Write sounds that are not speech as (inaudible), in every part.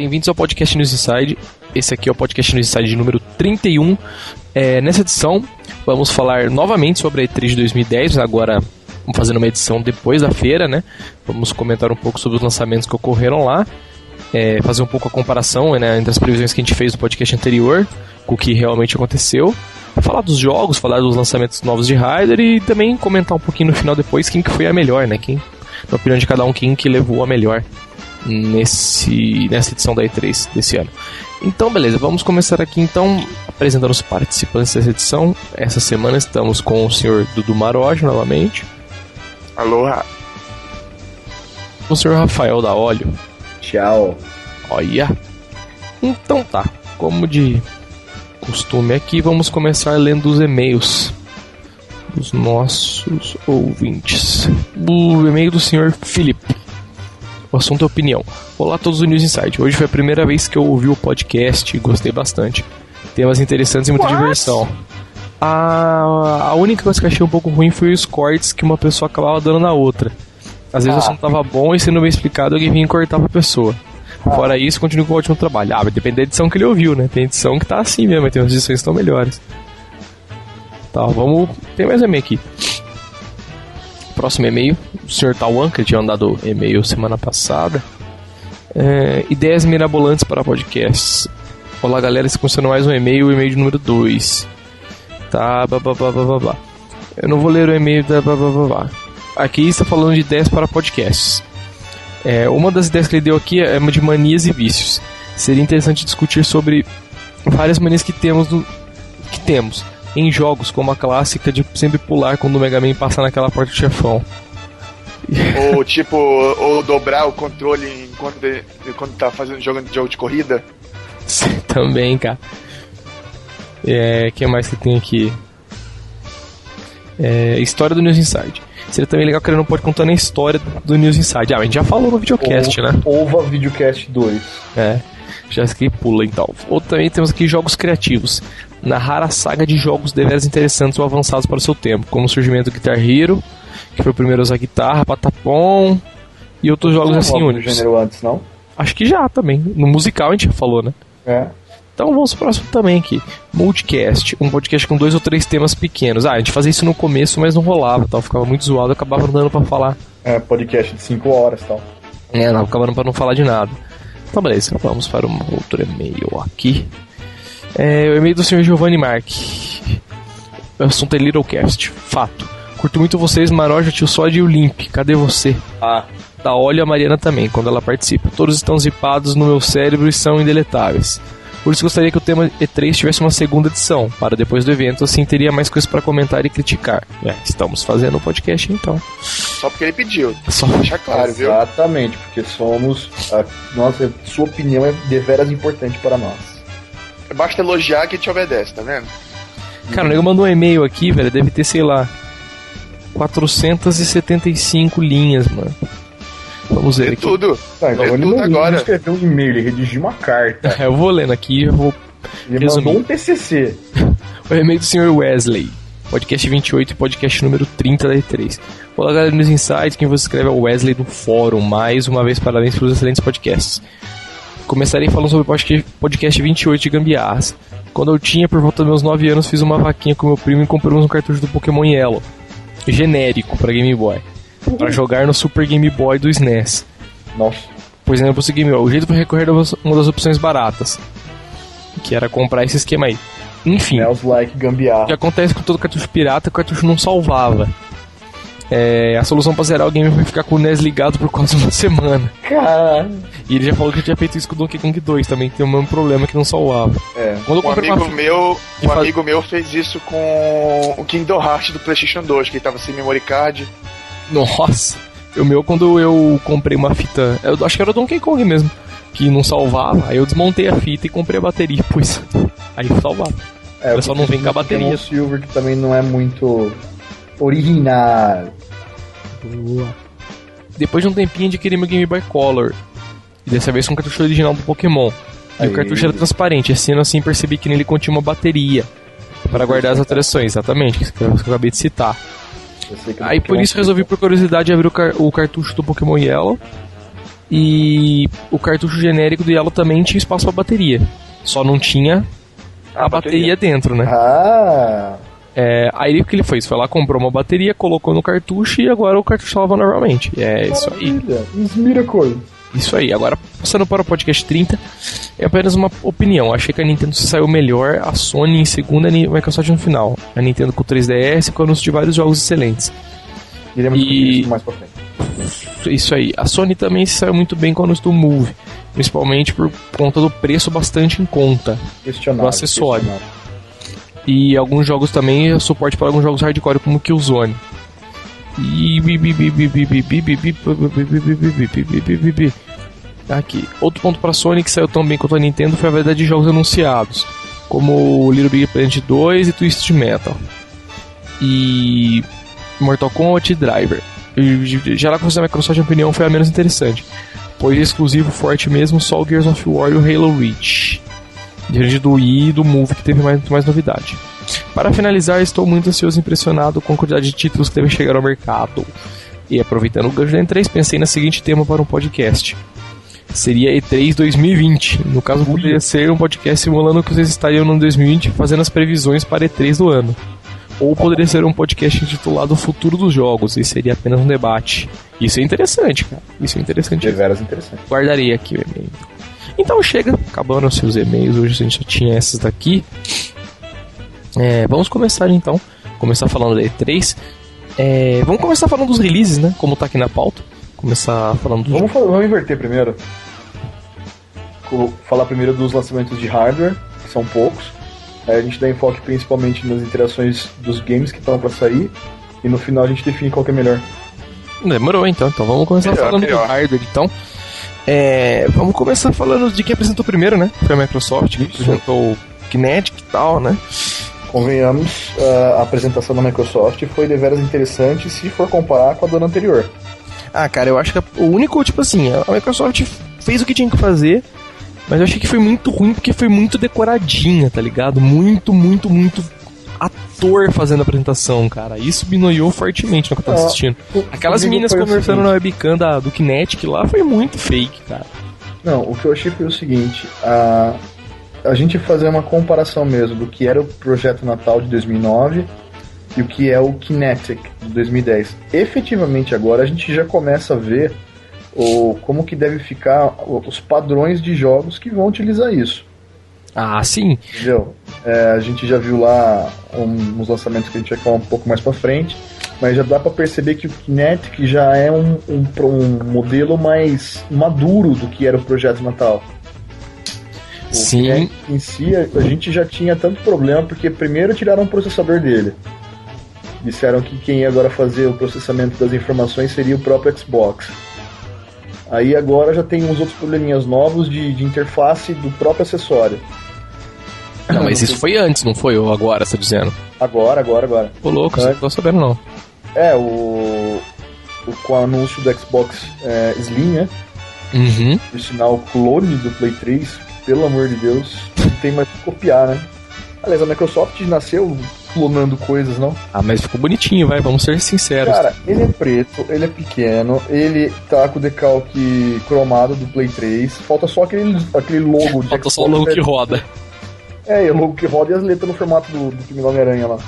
bem-vindos ao podcast News Inside. Esse aqui é o podcast News Inside de número 31. É, nessa edição, vamos falar novamente sobre a E3 de 2010, agora fazendo uma edição depois da feira, né? Vamos comentar um pouco sobre os lançamentos que ocorreram lá, é, fazer um pouco a comparação né, entre as previsões que a gente fez no podcast anterior com o que realmente aconteceu, falar dos jogos, falar dos lançamentos novos de Ryder e também comentar um pouquinho no final depois quem que foi a melhor, né? Quem, na opinião de cada um, quem que levou a melhor nesse, nessa edição da E3 desse ano. Então, beleza, vamos começar aqui então apresentando os participantes dessa edição. Essa semana estamos com o senhor Dudu Marojo novamente. Aloha. O senhor Rafael da Óleo. Tchau. Olha. Então tá, como de costume aqui, vamos começar lendo os e-mails dos nossos ouvintes. O e-mail do senhor Felipe. O assunto é opinião. Olá a todos do News Insight. Hoje foi a primeira vez que eu ouvi o podcast e gostei bastante. Temas interessantes e muita What? diversão. A, a única coisa que achei um pouco ruim foi os cortes que uma pessoa acabava dando na outra. Às vezes ah. o assunto tava bom e sendo bem explicado, alguém vinha cortar pra pessoa. Ah. Fora isso, continua com o ótimo trabalho. Ah, vai depender da edição que ele ouviu, né? Tem edição que tá assim mesmo, tem umas edições que estão melhores. Tá, vamos. Tem mais e-mail aqui. Próximo e-mail, o Sr. Tawan, que tinha mandado e-mail semana passada. É, ideias mirabolantes para podcasts. Olá galera, esse funciona mais um e-mail, o e-mail de número 2. Tá, blá blá blá. Eu não vou ler o e-mail da blá blá. Aqui está falando de ideias para podcasts. É, uma das ideias que ele deu aqui é uma de manias e vícios. Seria interessante discutir sobre várias manias que temos que temos em jogos, como a clássica de sempre pular quando o Mega Man passar naquela porta do chefão. Ou tipo, ou dobrar o controle enquanto, quando tá fazendo jogando jogo de corrida. (laughs) Sim, também, cara. É, que mais que tem aqui? É, história do News Inside. Seria também legal que ele não pode contar nem a história do News Inside. Ah, a gente já falou no videocast, Ou, né? Ova Videocast 2. É. Já que pula então. Ou também temos aqui jogos criativos narrar a saga de jogos deveras interessantes ou avançados para o seu tempo, como o surgimento do Guitar Hero, que foi o primeiro a usar guitarra, Patapom e outros jogos assim únicos. gênero antes, não? Acho que já também. No musical a gente já falou, né? É. Então vamos pro próximo também aqui. Multicast, um podcast com dois ou três temas pequenos. Ah, a gente fazia isso no começo, mas não rolava, tal, ficava muito zoado, acabava não dando pra falar. É, podcast de 5 horas tal. É, não, acabando pra não falar de nada. Então beleza, vamos para um outro e-mail aqui. É, o e-mail do senhor Giovanni Mark. O assunto é Littlecast. Fato. Curto muito vocês, Maroja, Tio Sod e o Limp. Cadê você? Ah. Da Olha a Mariana também, quando ela participa. Todos estão zipados no meu cérebro e são indeletáveis. Por isso gostaria que o tema E3 tivesse uma segunda edição, para depois do evento, assim teria mais coisas para comentar e criticar. É, estamos fazendo o um podcast então. Só porque ele pediu. Só deixar claro, viu? Exatamente, porque somos. A, nossa, sua opinião é deveras importante para nós. Basta elogiar que te obedece, tá vendo? Cara, o nego mandou um e-mail aqui, velho. Deve ter, sei lá, 475 linhas, mano. Vamos ver. É aqui. tudo. Tá, então é ele tudo não, agora. escreveu um e-mail, ele redigiu uma carta. (laughs) eu vou lendo aqui, eu vou. Ele resumir. mandou um TCC. (laughs) o e-mail do senhor Wesley. Podcast 28 e podcast número 30 da E3. Olá, galera nos Insights. Quem você escreve é o Wesley do Fórum. Mais uma vez, parabéns pelos excelentes podcasts. Começarei falando sobre o podcast 28 de Gambiarras. Quando eu tinha por volta dos meus 9 anos, fiz uma vaquinha com meu primo e compramos um cartucho do Pokémon Yellow, genérico para Game Boy, uhum. para jogar no Super Game Boy do SNES. Nossa. Pois é, pro Game Boy. O jeito foi recorrer a uma das opções baratas, que era comprar esse esquema aí. Enfim. like gambiarra. O que acontece com todo cartucho pirata, o cartucho não salvava. É, a solução pra zerar o game foi ficar com o NES ligado por quase uma (laughs) semana. Caralho. E ele já falou que tinha feito isso com o Donkey Kong 2 também, que tem o mesmo problema que não salvava. É. Quando um amigo, uma... meu, um faz... amigo meu fez isso com o Kingdom Hearts do PlayStation 2, que ele tava sem memory card. Nossa. O meu, quando eu comprei uma fita, eu acho que era o Donkey Kong mesmo, que não salvava, aí eu desmontei a fita e comprei a bateria, (laughs) pois. Aí salvava. É, o só não vem com a bateria. O Silver que também não é muito original. Boa. Depois de um tempinho adquiri meu Game Boy Color. E dessa vez com um cartucho original do Pokémon. E o cartucho era transparente, assim assim percebi que nele continha uma bateria. Para guardar as alterações, exatamente, que eu acabei de citar. Aí por isso resolvi por curiosidade abrir o, car o cartucho do Pokémon Yellow. E o cartucho genérico do Yellow também tinha espaço para bateria. Só não tinha a, a bateria. bateria. dentro, né? Ah! É, aí o que ele fez? Foi lá, comprou uma bateria, colocou no cartucho e agora o cartucho estava novamente. É Maravilha. isso aí. Os miracles. Isso aí. Agora, passando para o podcast 30, é apenas uma opinião. Achei que a Nintendo se saiu melhor, a Sony em segunda e a Microsoft no final. A Nintendo com o 3DS com o anúncio de vários jogos excelentes. Iremos e... isso mais pra frente. Isso aí. A Sony também se saiu muito bem com o anúncio do Move. Principalmente por conta do preço bastante em conta do acessório. E alguns jogos também, suporte para alguns jogos hardcore como Killzone. E aqui. Outro ponto para Sony que saiu tão bem quanto a Nintendo foi a variedade de jogos anunciados, como Little Big Planet 2 e Twisted Metal. E Mortal Kombat e Driver. E, já lá com a Microsoft, a opinião foi a menos interessante, pois exclusivo forte mesmo só o Gears of War e o Halo Reach. Diferente do Wii e do Move que teve mais, mais novidade. Para finalizar, estou muito ansioso e impressionado com a quantidade de títulos que devem chegar ao mercado. E aproveitando o gancho da E3, pensei no seguinte tema para um podcast. Seria E3 2020. No caso, poderia ser um podcast simulando que vocês estariam no 2020 fazendo as previsões para E3 do ano. Ou poderia ser um podcast intitulado Futuro dos Jogos, e seria apenas um debate. Isso é interessante, cara. Isso é interessante. Deveras interessante. Guardaria aqui o e-mail. Então chega, acabando os seus e-mails. Hoje a gente só tinha essas daqui. É, vamos começar então. Começar falando da E3. É, vamos começar falando dos releases, né? Como tá aqui na pauta. Começar falando dos. Vamos, vamos inverter primeiro. Falar primeiro dos lançamentos de hardware, que são poucos. Aí a gente dá enfoque principalmente nas interações dos games que estão para sair. E no final a gente define qual que é melhor. Demorou então. Então vamos começar melhor, falando melhor. do hardware então. É, vamos começar falando de quem apresentou primeiro, né? Foi a Microsoft, que apresentou o Kinetic e tal, né? convenhamos, a apresentação da Microsoft foi deveras interessante se for comparar com a do ano anterior. Ah, cara, eu acho que o único, tipo assim, a Microsoft fez o que tinha que fazer, mas eu achei que foi muito ruim porque foi muito decoradinha, tá ligado? Muito, muito, muito ator fazendo a apresentação, cara. Isso me noiou fortemente no que eu tava assistindo. Aquelas meninas conversando na webcam da, do Kinetic lá foi muito fake, cara. Não, o que eu achei foi o seguinte, a, a gente fazer uma comparação mesmo do que era o projeto Natal de 2009 e o que é o Kinetic de 2010. Efetivamente agora a gente já começa a ver o, como que deve ficar os padrões de jogos que vão utilizar isso. Ah, sim. Entendeu? É, a gente já viu lá um, uns lançamentos que a gente vai falar um pouco mais para frente, mas já dá para perceber que o Kinetic já é um, um, um modelo mais maduro do que era o projeto Natal. Sim. em si, a gente já tinha tanto problema porque primeiro tiraram o processador dele. Disseram que quem ia agora fazer o processamento das informações seria o próprio Xbox. Aí agora já tem uns outros probleminhas novos de, de interface do próprio acessório. Não, mas isso foi antes, não foi? Ou agora, você tá dizendo? Agora, agora, agora. Ô louco, você não tô sabendo não. É, o, o com o anúncio do Xbox é, Slim, né? Uhum. Por sinal, clone do Play 3, pelo amor de Deus, não tem mais que copiar, né? Aliás, a Microsoft nasceu clonando coisas, não? Ah, mas ficou bonitinho, vai, vamos ser sinceros. Cara, ele é preto, ele é pequeno, ele tá com o decalque cromado do Play 3, falta só aquele, aquele logo de Falta só o logo que roda. É, o logo que roda e as letras no formato do, do filme do Homem-Aranha lá.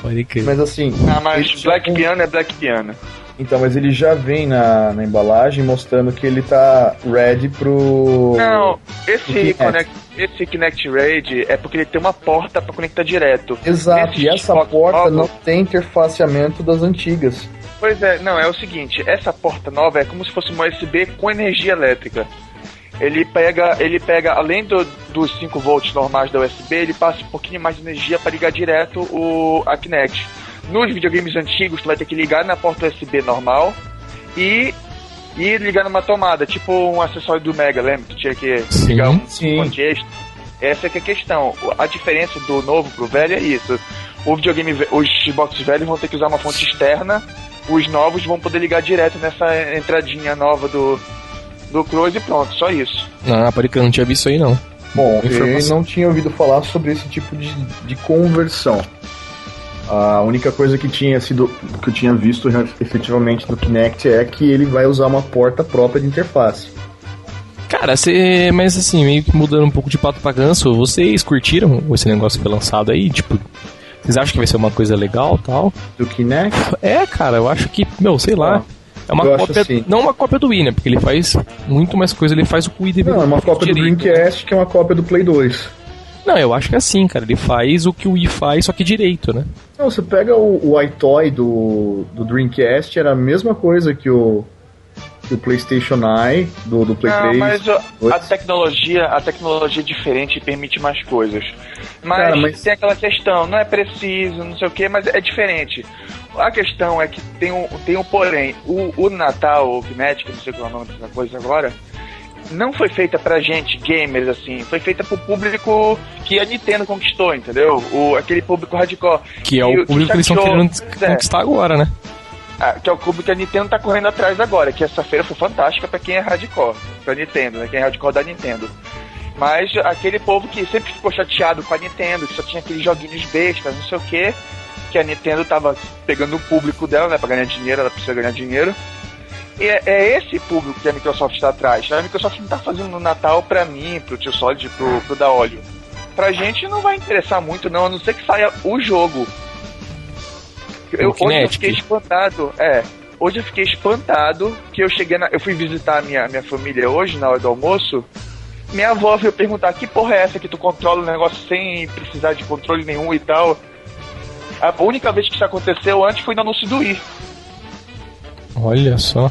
Pode crer. Mas assim. Ah, mas Black Piano é Black Piano. Então, mas ele já vem na, na embalagem mostrando que ele tá ready pro. Não, esse, Kinect, esse Kinect Raid é porque ele tem uma porta para conectar direto. Exato, e essa porta não tem interfaceamento das antigas. Pois é, não, é o seguinte, essa porta nova é como se fosse uma USB com energia elétrica. Ele pega, ele pega além do, dos 5 volts normais da USB, ele passa um pouquinho mais de energia para ligar direto o, a Kinect. Nos videogames antigos, tu vai ter que ligar na porta USB normal e, e ligar numa tomada, tipo um acessório do Mega, lembra? Tu tinha que sim, ligar um sim. extra. Essa é que é a questão. A diferença do novo pro velho é isso. O videogame, os Xbox velhos vão ter que usar uma fonte externa, os novos vão poder ligar direto nessa entradinha nova do, do Close e pronto, só isso. Ah, pode que eu não tinha visto isso aí não. Bom, eu não tinha ouvido falar sobre esse tipo de, de conversão. A única coisa que tinha sido que eu tinha visto efetivamente do Kinect é que ele vai usar uma porta própria de interface. Cara, você. Mas assim, meio que mudando um pouco de pato pra ganso, vocês curtiram esse negócio que foi lançado aí? Tipo, vocês acham que vai ser uma coisa legal tal? Do Kinect? É, cara, eu acho que, meu, sei lá. Ah, é uma cópia. Assim. Não uma cópia do Wii, né? Porque ele faz muito mais coisa, ele faz o que o Wii deveria Não, é uma cópia direito. do Dreamcast que é uma cópia do Play 2. Não, eu acho que é assim, cara. Ele faz o que o Wii faz, só que direito, né? Não, você pega o, o iToy do, do Dreamcast, era a mesma coisa que o, o PlayStation Eye do, do Play não, 3. Mas a, a tecnologia, a tecnologia é diferente e permite mais coisas. Mas, Cara, mas, tem aquela questão, não é preciso, não sei o que, mas é diferente. A questão é que tem um, tem um porém. O, o Natal, o Kinetic, não sei qual é o nome dessa coisa agora, não foi feita pra gente, gamers, assim. Foi feita pro público que a Nintendo conquistou, entendeu? O, aquele público hardcore. Que é o público que, eles estão querendo é. conquistar agora, né? Ah, que é o cubo que a Nintendo tá correndo atrás agora, que essa feira foi fantástica para quem é hardcore, pra Nintendo, né? Quem é hardcore da Nintendo. Mas aquele povo que sempre ficou chateado com a Nintendo, que só tinha aqueles joguinhos bestas, não sei o que, que a Nintendo tava pegando o público dela, né, pra ganhar dinheiro, ela precisa ganhar dinheiro. E é, é esse público que a Microsoft está atrás. A Microsoft não tá fazendo no Natal pra mim, pro Tio Solid, pro, pro da óleo. Pra gente não vai interessar muito, não, a não ser que saia o jogo eu, hoje eu fiquei espantado. É. Hoje eu fiquei espantado que eu cheguei na, Eu fui visitar a minha, minha família hoje, na hora do almoço. Minha avó veio perguntar que porra é essa que tu controla o negócio sem precisar de controle nenhum e tal. A única vez que isso aconteceu antes foi no anúncio do I. Olha só.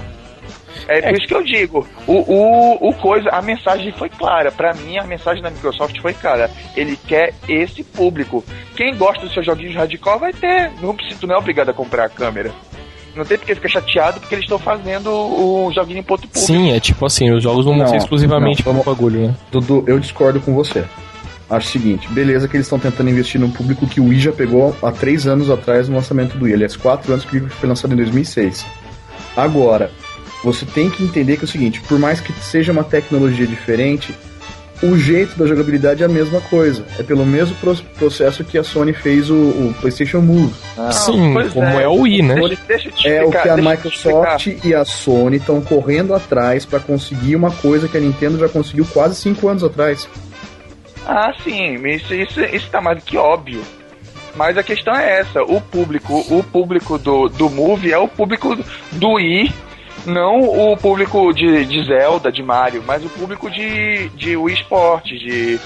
É, é, por isso que eu digo, o, o, o coisa, a mensagem foi clara. Para mim, a mensagem da Microsoft foi clara. Ele quer esse público. Quem gosta dos seus joguinhos radical vai ter. Não precisa, não é obrigado a comprar a câmera. Não tem porque ficar chateado porque eles estão fazendo o joguinho em ponto público. Sim, é tipo assim, os jogos não, vão ser exclusivamente para o bagulho, né? Dudu, eu discordo com você. Acho o seguinte, beleza que eles estão tentando investir num público que o Wii já pegou há três anos atrás no lançamento do Wii. Aliás, quatro anos que o Wii foi lançado em 2006. Agora, você tem que entender que é o seguinte, por mais que seja uma tecnologia diferente, o jeito da jogabilidade é a mesma coisa. É pelo mesmo processo que a Sony fez o, o PlayStation Move. Ah, Sim, como é, é, o Wii, né? é o que a Microsoft e a Sony estão correndo atrás para conseguir uma coisa que a Nintendo já conseguiu quase 5 anos atrás. Ah, sim, isso, isso, isso tá mais do que óbvio. Mas a questão é essa, o público, o público do, do Move é o público do Wii não o público de, de Zelda, de Mario, mas o público de, de Wii Sport, de,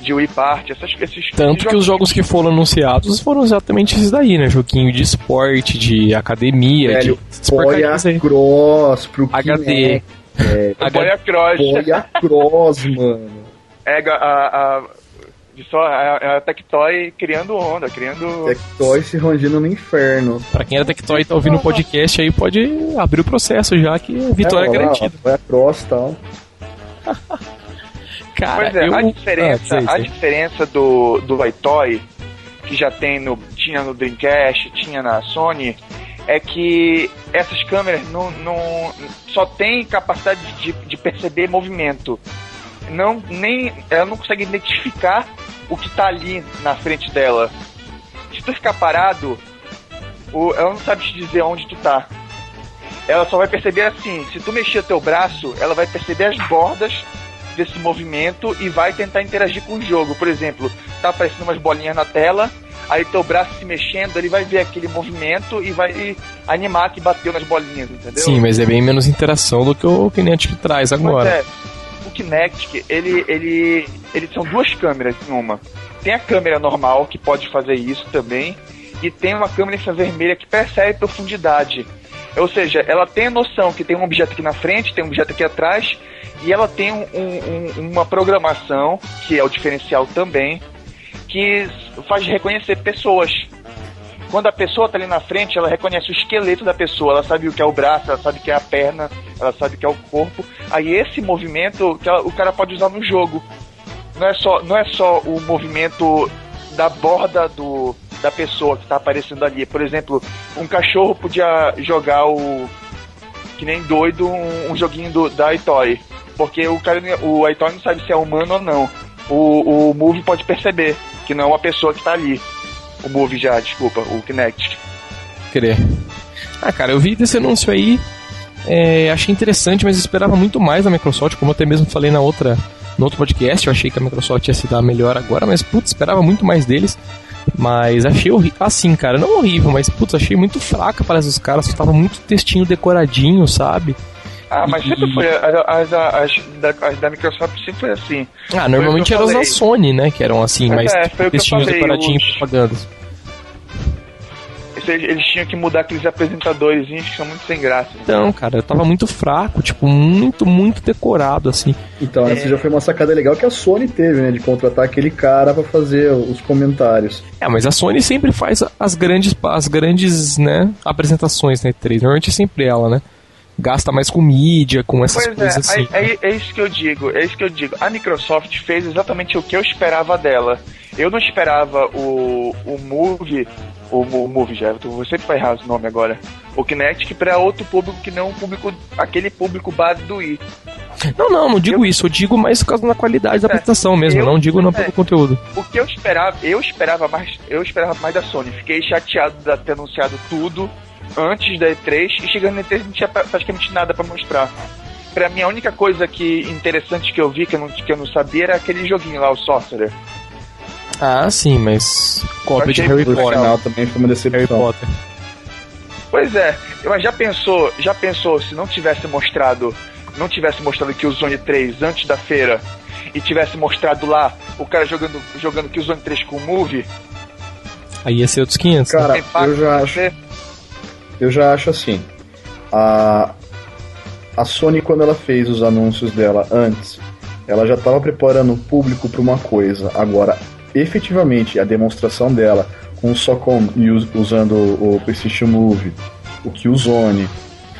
de Wii Party, essas, esses Tanto que os jogos que foram anunciados foram exatamente esses daí, né? Joguinho de esporte, de academia, Velho, de Boia Cross pro HD. É, Boia Cross. Boia Cross, mano. É, a, a, de só a, a Tectoy criando onda, criando. Tectoy se rangindo no inferno. Pra quem era Tectoy e tá ouvindo o podcast aí, pode abrir o processo já, que a vitória é, é garantida. Vai a cross e tal. Cara, pois é, eu... a diferença, ah, sei, sei. a diferença do, do iToy, que já tem no, tinha no Dreamcast, tinha na Sony, é que essas câmeras não, não só tem capacidade de, de perceber movimento não nem ela não consegue identificar o que tá ali na frente dela. Se tu ficar parado, o, ela não sabe te dizer onde tu tá. Ela só vai perceber assim, se tu mexer teu braço, ela vai perceber as bordas desse movimento e vai tentar interagir com o jogo. Por exemplo, tá aparecendo umas bolinhas na tela, aí teu braço se mexendo, ele vai ver aquele movimento e vai animar que bateu nas bolinhas, entendeu? Sim, mas é bem menos interação do que o Kinect traz agora. Mas é, Kinect, ele, ele, ele são duas câmeras em uma. Tem a câmera normal, que pode fazer isso também, e tem uma câmera infravermelha que percebe profundidade. Ou seja, ela tem a noção que tem um objeto aqui na frente, tem um objeto aqui atrás, e ela tem um, um, uma programação, que é o diferencial também, que faz reconhecer pessoas. Quando a pessoa está ali na frente, ela reconhece o esqueleto da pessoa, ela sabe o que é o braço, ela sabe o que é a perna, ela sabe o que é o corpo. Aí esse movimento que ela, o cara pode usar no jogo. Não é só, não é só o movimento da borda do, da pessoa que está aparecendo ali. Por exemplo, um cachorro podia jogar o que nem doido um, um joguinho do, da iToy. Porque o cara o iToy não sabe se é humano ou não. O, o Move pode perceber que não é uma pessoa que está ali. O Move já, desculpa, o Kinect. Querer. Ah, cara, eu vi desse anúncio aí, é, achei interessante, mas esperava muito mais da Microsoft, como eu até mesmo falei na outra, no outro podcast, eu achei que a Microsoft ia se dar melhor agora, mas putz, esperava muito mais deles. Mas achei horrível. Assim, cara, não horrível, mas putz, achei muito fraca para os caras. Tava muito textinho decoradinho, sabe? Ah, mas sempre foi. As, as, as, da, as da Microsoft sempre foi assim. Ah, normalmente eram as da Sony, né? Que eram assim, mas é, textinhos decoradinhos os... propagandas. Eles tinham que mudar aqueles apresentadores que são muito sem graça. Então, cara, eu tava muito fraco, tipo, muito, muito decorado, assim. Então, é... essa já foi uma sacada legal que a Sony teve, né? De contratar aquele cara para fazer os comentários. É, mas a Sony sempre faz as grandes, as grandes, né, apresentações na E3. Normalmente é sempre ela, né? Gasta mais com mídia, com essas pois é, coisas é, assim. É, é, isso que eu digo, é isso que eu digo. A Microsoft fez exatamente o que eu esperava dela. Eu não esperava o, o Move, o, o Move já, você vai errar o nome agora, o Kinect para outro público que não o público, aquele público base do Wii. Não, não, não digo eu, isso, eu digo mais por causa da qualidade da é, apresentação mesmo, eu, não digo não pelo é, conteúdo. O que eu esperava, eu esperava mais, eu esperava mais da Sony. Fiquei chateado de ter anunciado tudo antes da E3 e chegando na E3 não tinha praticamente nada para mostrar. Pra mim, a única coisa que interessante que eu vi, que eu, não, que eu não sabia, era aquele joguinho lá, o Sorcerer. Ah, sim, mas cópia de Harry Potter. final também foi uma decepção. Harry Potter. Pois é, mas já pensou, já pensou se não tivesse mostrado, não tivesse mostrado que o Zone 3 antes da feira e tivesse mostrado lá o cara jogando jogando que o Zone 3 com o Move? Aí ia ser outros 500. Né? Cara, né? eu já acho eu já acho assim. A, a Sony, quando ela fez os anúncios dela antes, ela já estava preparando o público para uma coisa. Agora, efetivamente, a demonstração dela com o Socom usando o PlayStation Move, o Killzone,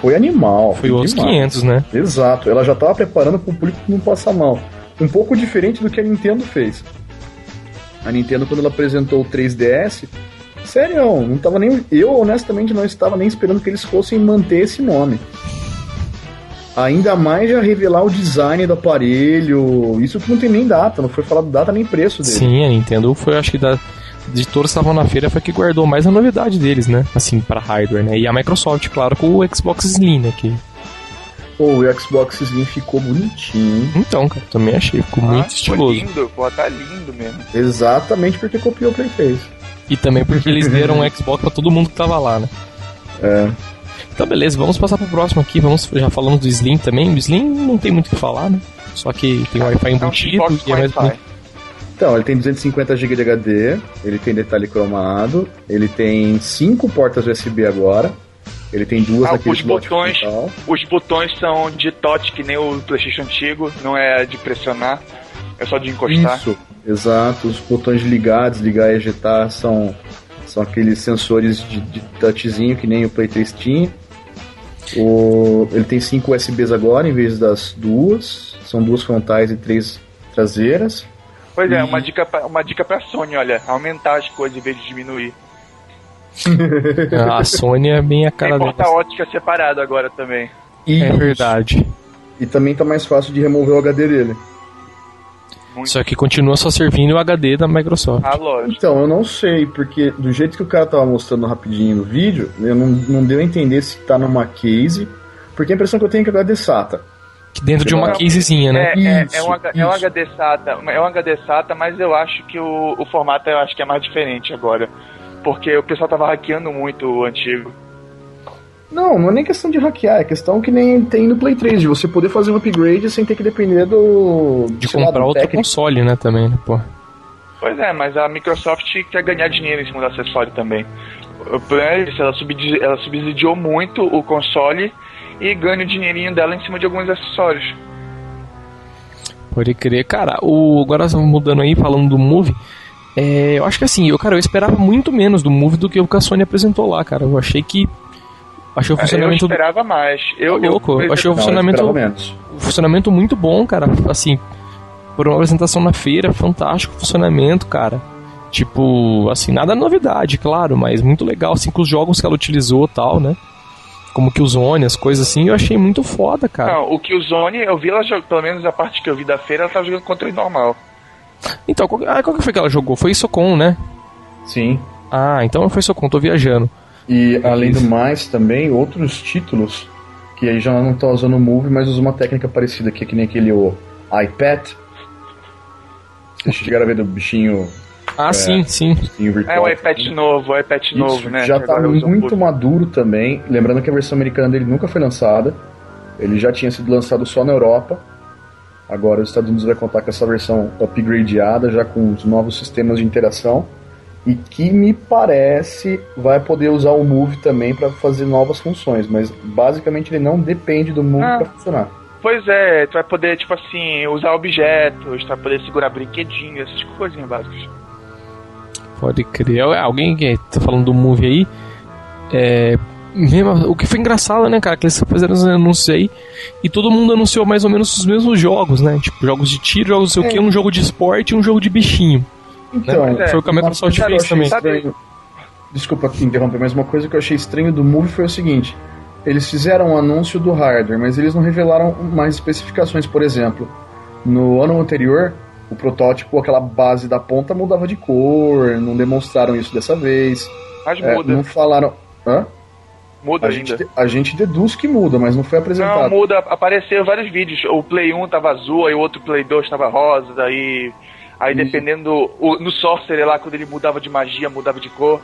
foi animal. Foi outros 500, né? Exato. Ela já estava preparando para o público não passar mal. Um pouco diferente do que a Nintendo fez. A Nintendo, quando ela apresentou o 3DS, Sério, não tava nem. Eu, honestamente, não estava nem esperando que eles fossem manter esse nome. Ainda mais já revelar o design do aparelho. Isso que não tem nem data, não foi falado data nem preço dele. Sim, a Nintendo foi, acho que da, de todos que estavam na feira, foi que guardou mais a novidade deles, né? Assim, para hardware, né? E a Microsoft, claro, com o Xbox Slim, né? Que... Pô, o Xbox Slim ficou bonitinho. Então, cara, também achei, ficou ah, muito estiloso. Ficou lindo, pô, tá lindo mesmo. Exatamente porque copiou o Play 3. E também porque eles (laughs) deram um Xbox pra todo mundo que tava lá, né? É. Então beleza, vamos passar pro próximo aqui. Vamos, já falamos do Slim também. O Slim não tem muito o que falar, né? Só que tem Wi-Fi embutido e é mais bonito. Então, ele tem 250 GB de HD, ele tem detalhe cromado, ele tem cinco portas USB agora, ele tem duas ah, os botões, os botões são de touch que nem o PlayStation antigo, não é de pressionar, é só de encostar. Isso. Exato, os botões de ligar, desligar e ejetar são, são aqueles sensores de, de touchzinho que nem o Play 3 tinha. O, ele tem cinco USBs agora em vez das duas. São duas frontais e três traseiras. Pois é, e... é, uma dica, pra, uma dica pra Sony, olha, aumentar as coisas em vez de diminuir. (laughs) a Sony é bem a cara Tem porta ótica separado agora também. É verdade. E também tá mais fácil de remover o HD dele. Muito. Só que continua só servindo o HD da Microsoft. Ah, lógico. Então, eu não sei, porque do jeito que o cara tava mostrando rapidinho no vídeo, eu não, não deu a entender se tá numa case, porque a impressão que eu tenho é que é HD SATA. Que dentro de uma casezinha, né? É, é, isso, é, um, é um HD SATA, é um HD SATA, mas eu acho que o, o formato eu acho que é mais diferente agora. Porque o pessoal tava hackeando muito o antigo. Não, não é nem questão de hackear, é questão que nem tem no Play 3, de você poder fazer um upgrade sem ter que depender do. De comprar lá, outro técnico. console, né, também, né, pô. Pois é, mas a Microsoft quer ganhar dinheiro em cima do acessório também. O plano ela, subsidi ela subsidiou muito o console e ganha o dinheirinho dela em cima de alguns acessórios. Pode crer. Cara, o, agora mudando aí, falando do Move, é, eu acho que assim, eu, cara, eu esperava muito menos do Move do que o que a Sony apresentou lá, cara. Eu achei que Achei o funcionamento. Eu esperava mais. Eu, tá louco, eu achei o funcionamento. o funcionamento muito bom, cara. Assim, por uma apresentação na feira, fantástico funcionamento, cara. Tipo, assim, nada novidade, claro, mas muito legal, assim, com os jogos que ela utilizou tal, né? Como que o Zone, as coisas assim, eu achei muito foda, cara. Não, o que o Zone, eu vi ela jogando, pelo menos a parte que eu vi da feira, ela tava jogando controle normal. Então, qual, ah, qual que foi que ela jogou? Foi isso com, né? Sim. Ah, então foi só conta, tô viajando. E além do mais, também outros títulos que aí já não estão usando o Move, mas usam uma técnica parecida que é que nem aquele o iPad. Vocês chegaram a ver do bichinho. Ah, é, sim, sim. Virtual, é o iPad novo, o iPad Isso, novo, né? Já está muito maduro também. Lembrando que a versão americana dele nunca foi lançada. Ele já tinha sido lançado só na Europa. Agora os Estados Unidos vai contar com essa versão upgradeada, já com os novos sistemas de interação e que me parece vai poder usar o Move também para fazer novas funções, mas basicamente ele não depende do Move ah. para funcionar. Pois é, tu vai poder, tipo assim, usar objetos, tu vai poder segurar brinquedinhos, essas coisinhas básicas. Pode crer. Alguém que tá falando do Move aí, é, mesmo, o que foi engraçado, né, cara, que eles fizeram os anúncios aí e todo mundo anunciou mais ou menos os mesmos jogos, né? Tipo, jogos de tiro, jogos não sei é. o que, um jogo de esporte e um jogo de bichinho. Então, né? foi o que a Microsoft fez também. Estranho, desculpa interromper, mas uma coisa que eu achei estranho do Move foi o seguinte: eles fizeram um anúncio do hardware, mas eles não revelaram mais especificações. Por exemplo, no ano anterior, o protótipo, aquela base da ponta mudava de cor, não demonstraram isso dessa vez. Mas é, muda. Não falaram. Hã? Muda a ainda. Gente, a gente deduz que muda, mas não foi apresentado. Não, muda. Apareceram vários vídeos. O Play 1 tava azul, aí o outro Play 2 tava rosa, aí Aí dependendo. O, no Sorcerer lá, quando ele mudava de magia, mudava de cor.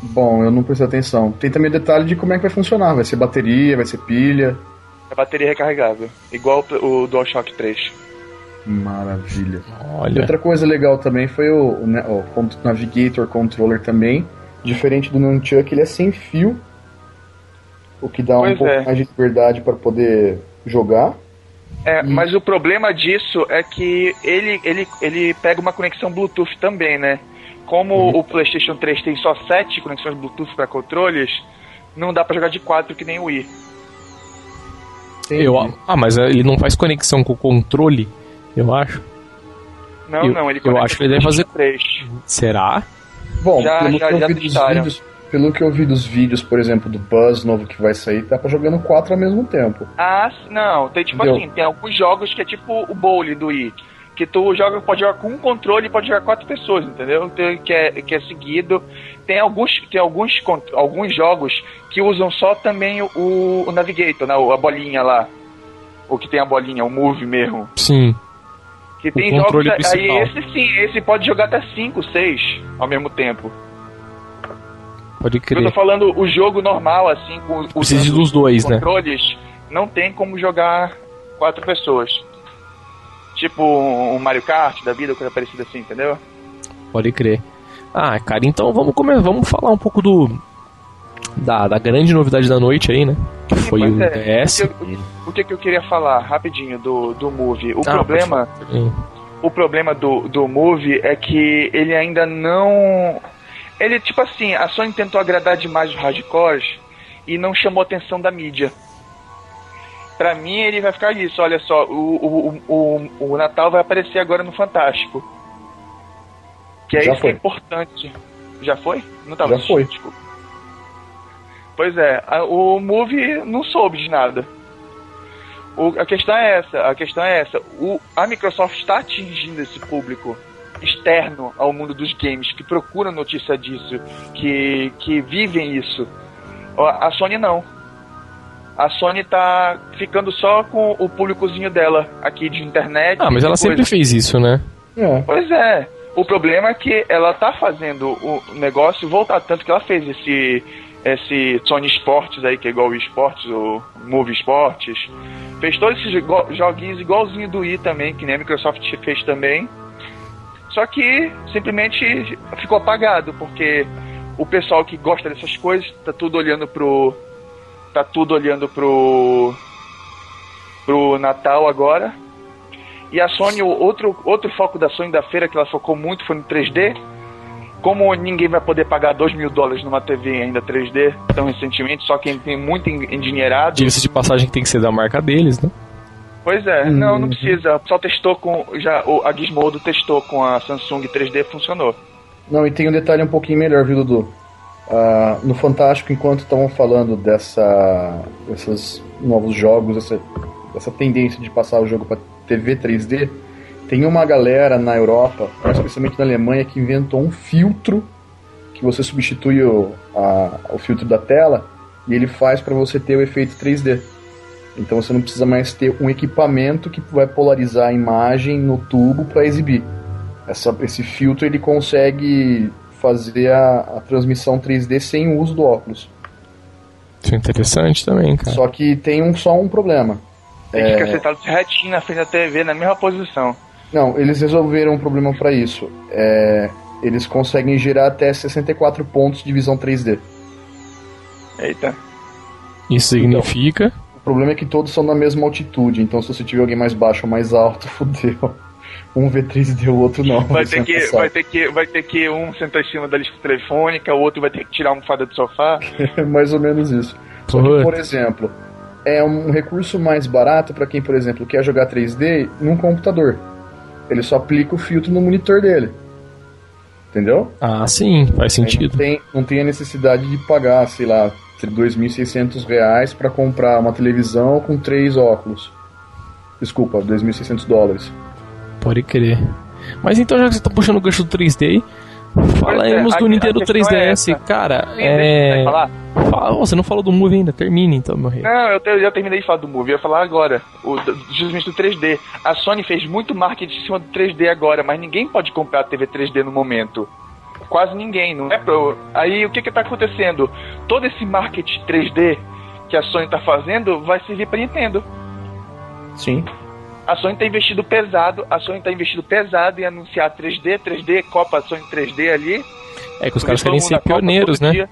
Bom, eu não prestei atenção. Tem também detalhe de como é que vai funcionar. Vai ser bateria, vai ser pilha. É bateria recarregável. Igual o DualShock 3. Maravilha. Olha. E outra coisa legal também foi o, o, o Navigator Controller também. Diferente do Nunchuck, ele é sem fio. O que dá pois um pouco é. mais de liberdade para poder jogar. É, hum. mas o problema disso é que ele, ele, ele pega uma conexão Bluetooth também, né? Como uhum. o PlayStation 3 tem só 7 conexões Bluetooth para controles, não dá para jogar de 4 que nem o Wii. Eu, ah, mas ele não faz conexão com o controle, eu acho. Não, eu, não, ele Eu acho que ele deve fazer. 3. Será? Bom, já, já, dos vídeos, pelo que eu vi dos vídeos, por exemplo, do Buzz novo que vai sair, tá pra jogando quatro ao mesmo tempo. Ah, não. Tem tipo Entendeu? assim, tem alguns jogos que é tipo o Bowl do Wii. Que tu joga, pode jogar com um controle e pode jogar quatro pessoas, entendeu? Tem, que, é, que é seguido. Tem alguns, tem alguns, alguns jogos que usam só também o, o Navigator, né? a bolinha lá. O que tem a bolinha, o Move mesmo. Sim. Que tem jogos. Aí esse sim, esse pode jogar até 5, 6 ao mesmo tempo. Pode crer. Eu tô falando o jogo normal, assim, com os Precisa dos dois, né? controles, não tem como jogar quatro pessoas. Tipo um Mario Kart da vida, coisa parecida assim, entendeu? Pode crer. Ah, cara, então vamos comer, vamos falar um pouco do da, da grande novidade da noite aí, né? Que foi o é, DS. O que, eu, o que, eu queria falar rapidinho do, do Move? O ah, problema o problema do, do Move é que ele ainda não ele, tipo assim, a Sony tentou agradar demais os hardcores e não chamou atenção da mídia. Pra mim, ele vai ficar isso. Olha só, o, o, o, o Natal vai aparecer agora no Fantástico. Que é Já isso foi. que é importante. Já foi? Não tava Já foi. Desculpa. Pois é, a, o Move não soube de nada. O, a questão é essa, a questão é essa. O, a Microsoft está atingindo esse público externo ao mundo dos games, que procuram notícia disso, que, que vivem isso. A Sony não. A Sony tá ficando só com o públicozinho dela aqui de internet. Ah, mas ela sempre fez isso, né? É. Pois é. O problema é que ela tá fazendo o negócio voltar tanto que ela fez esse esse Sony Sports aí, que é igual o Esportes, o Move Sports. Fez todos esses joguinhos igualzinho do Wii também, que nem a Microsoft fez também. Só que simplesmente ficou apagado, porque o pessoal que gosta dessas coisas tá tudo olhando pro. tá tudo olhando pro. pro Natal agora. E a Sony, outro, outro foco da Sony da feira que ela focou muito foi no 3D. Como ninguém vai poder pagar 2 mil dólares numa TV ainda 3D tão recentemente, só quem tem muito endinheirado. Diga-se de passagem que tem que ser da marca deles, né? Pois é, uhum. não, não precisa. O pessoal testou com. Já, a Gizmodo testou com a Samsung 3D funcionou. Não, e tem um detalhe um pouquinho melhor, viu, Dudu? Uh, no Fantástico, enquanto estavam falando dessa, desses novos jogos, essa, essa tendência de passar o jogo para TV 3D, tem uma galera na Europa, especialmente na Alemanha, que inventou um filtro que você substitui o, a, o filtro da tela e ele faz para você ter o efeito 3D. Então você não precisa mais ter um equipamento que vai polarizar a imagem no tubo para exibir. Essa, esse filtro ele consegue fazer a, a transmissão 3D sem o uso do óculos. Isso é interessante também, cara. Só que tem um, só um problema. Ele fica sentado retinho na frente da TV, na mesma posição. Não, eles resolveram um problema para isso. É, eles conseguem gerar até 64 pontos de visão 3D. Eita. Isso significa. O problema é que todos são na mesma altitude, então se você tiver alguém mais baixo ou mais alto, (laughs) fodeu. Um vê 3D, o outro não. Vai (laughs) ter, que, passar. vai, ter que, vai ter que um sentar em cima da lista telefônica, o outro vai ter que tirar a almofada do sofá. É (laughs) mais ou menos isso. Só que, por exemplo, é um recurso mais barato para quem, por exemplo, quer jogar 3D num computador. Ele só aplica o filtro no monitor dele. Entendeu? Ah, sim, faz Aí Não sentido. tem, não tem a necessidade de pagar, sei lá, 2.600 reais para comprar uma televisão com três óculos. Desculpa, 2.600 dólares. Pode crer. Mas então, já que você tá puxando o gancho do 3D, falaremos a- do Nintendo questão é 3DS. essa. Cara, Sim, é. falar. Fala- você não falou do Move ainda, termine então, meu rei. Não, eu, te- eu já terminei de falar do Movie, eu ia falar agora. O, justamente do 3D. A Sony fez muito marketing em cima do 3D agora, mas ninguém pode comprar a TV 3D no momento. Quase ninguém, não é pro. Aí o que que tá acontecendo? Todo esse marketing 3D que a Sony tá fazendo vai servir pra Nintendo. Sim. A Sony tá investindo pesado, a Sony tá investindo pesado em anunciar 3D, 3D, Copa Sony 3D ali. É que os caras querem ser pioneiros, né? dia.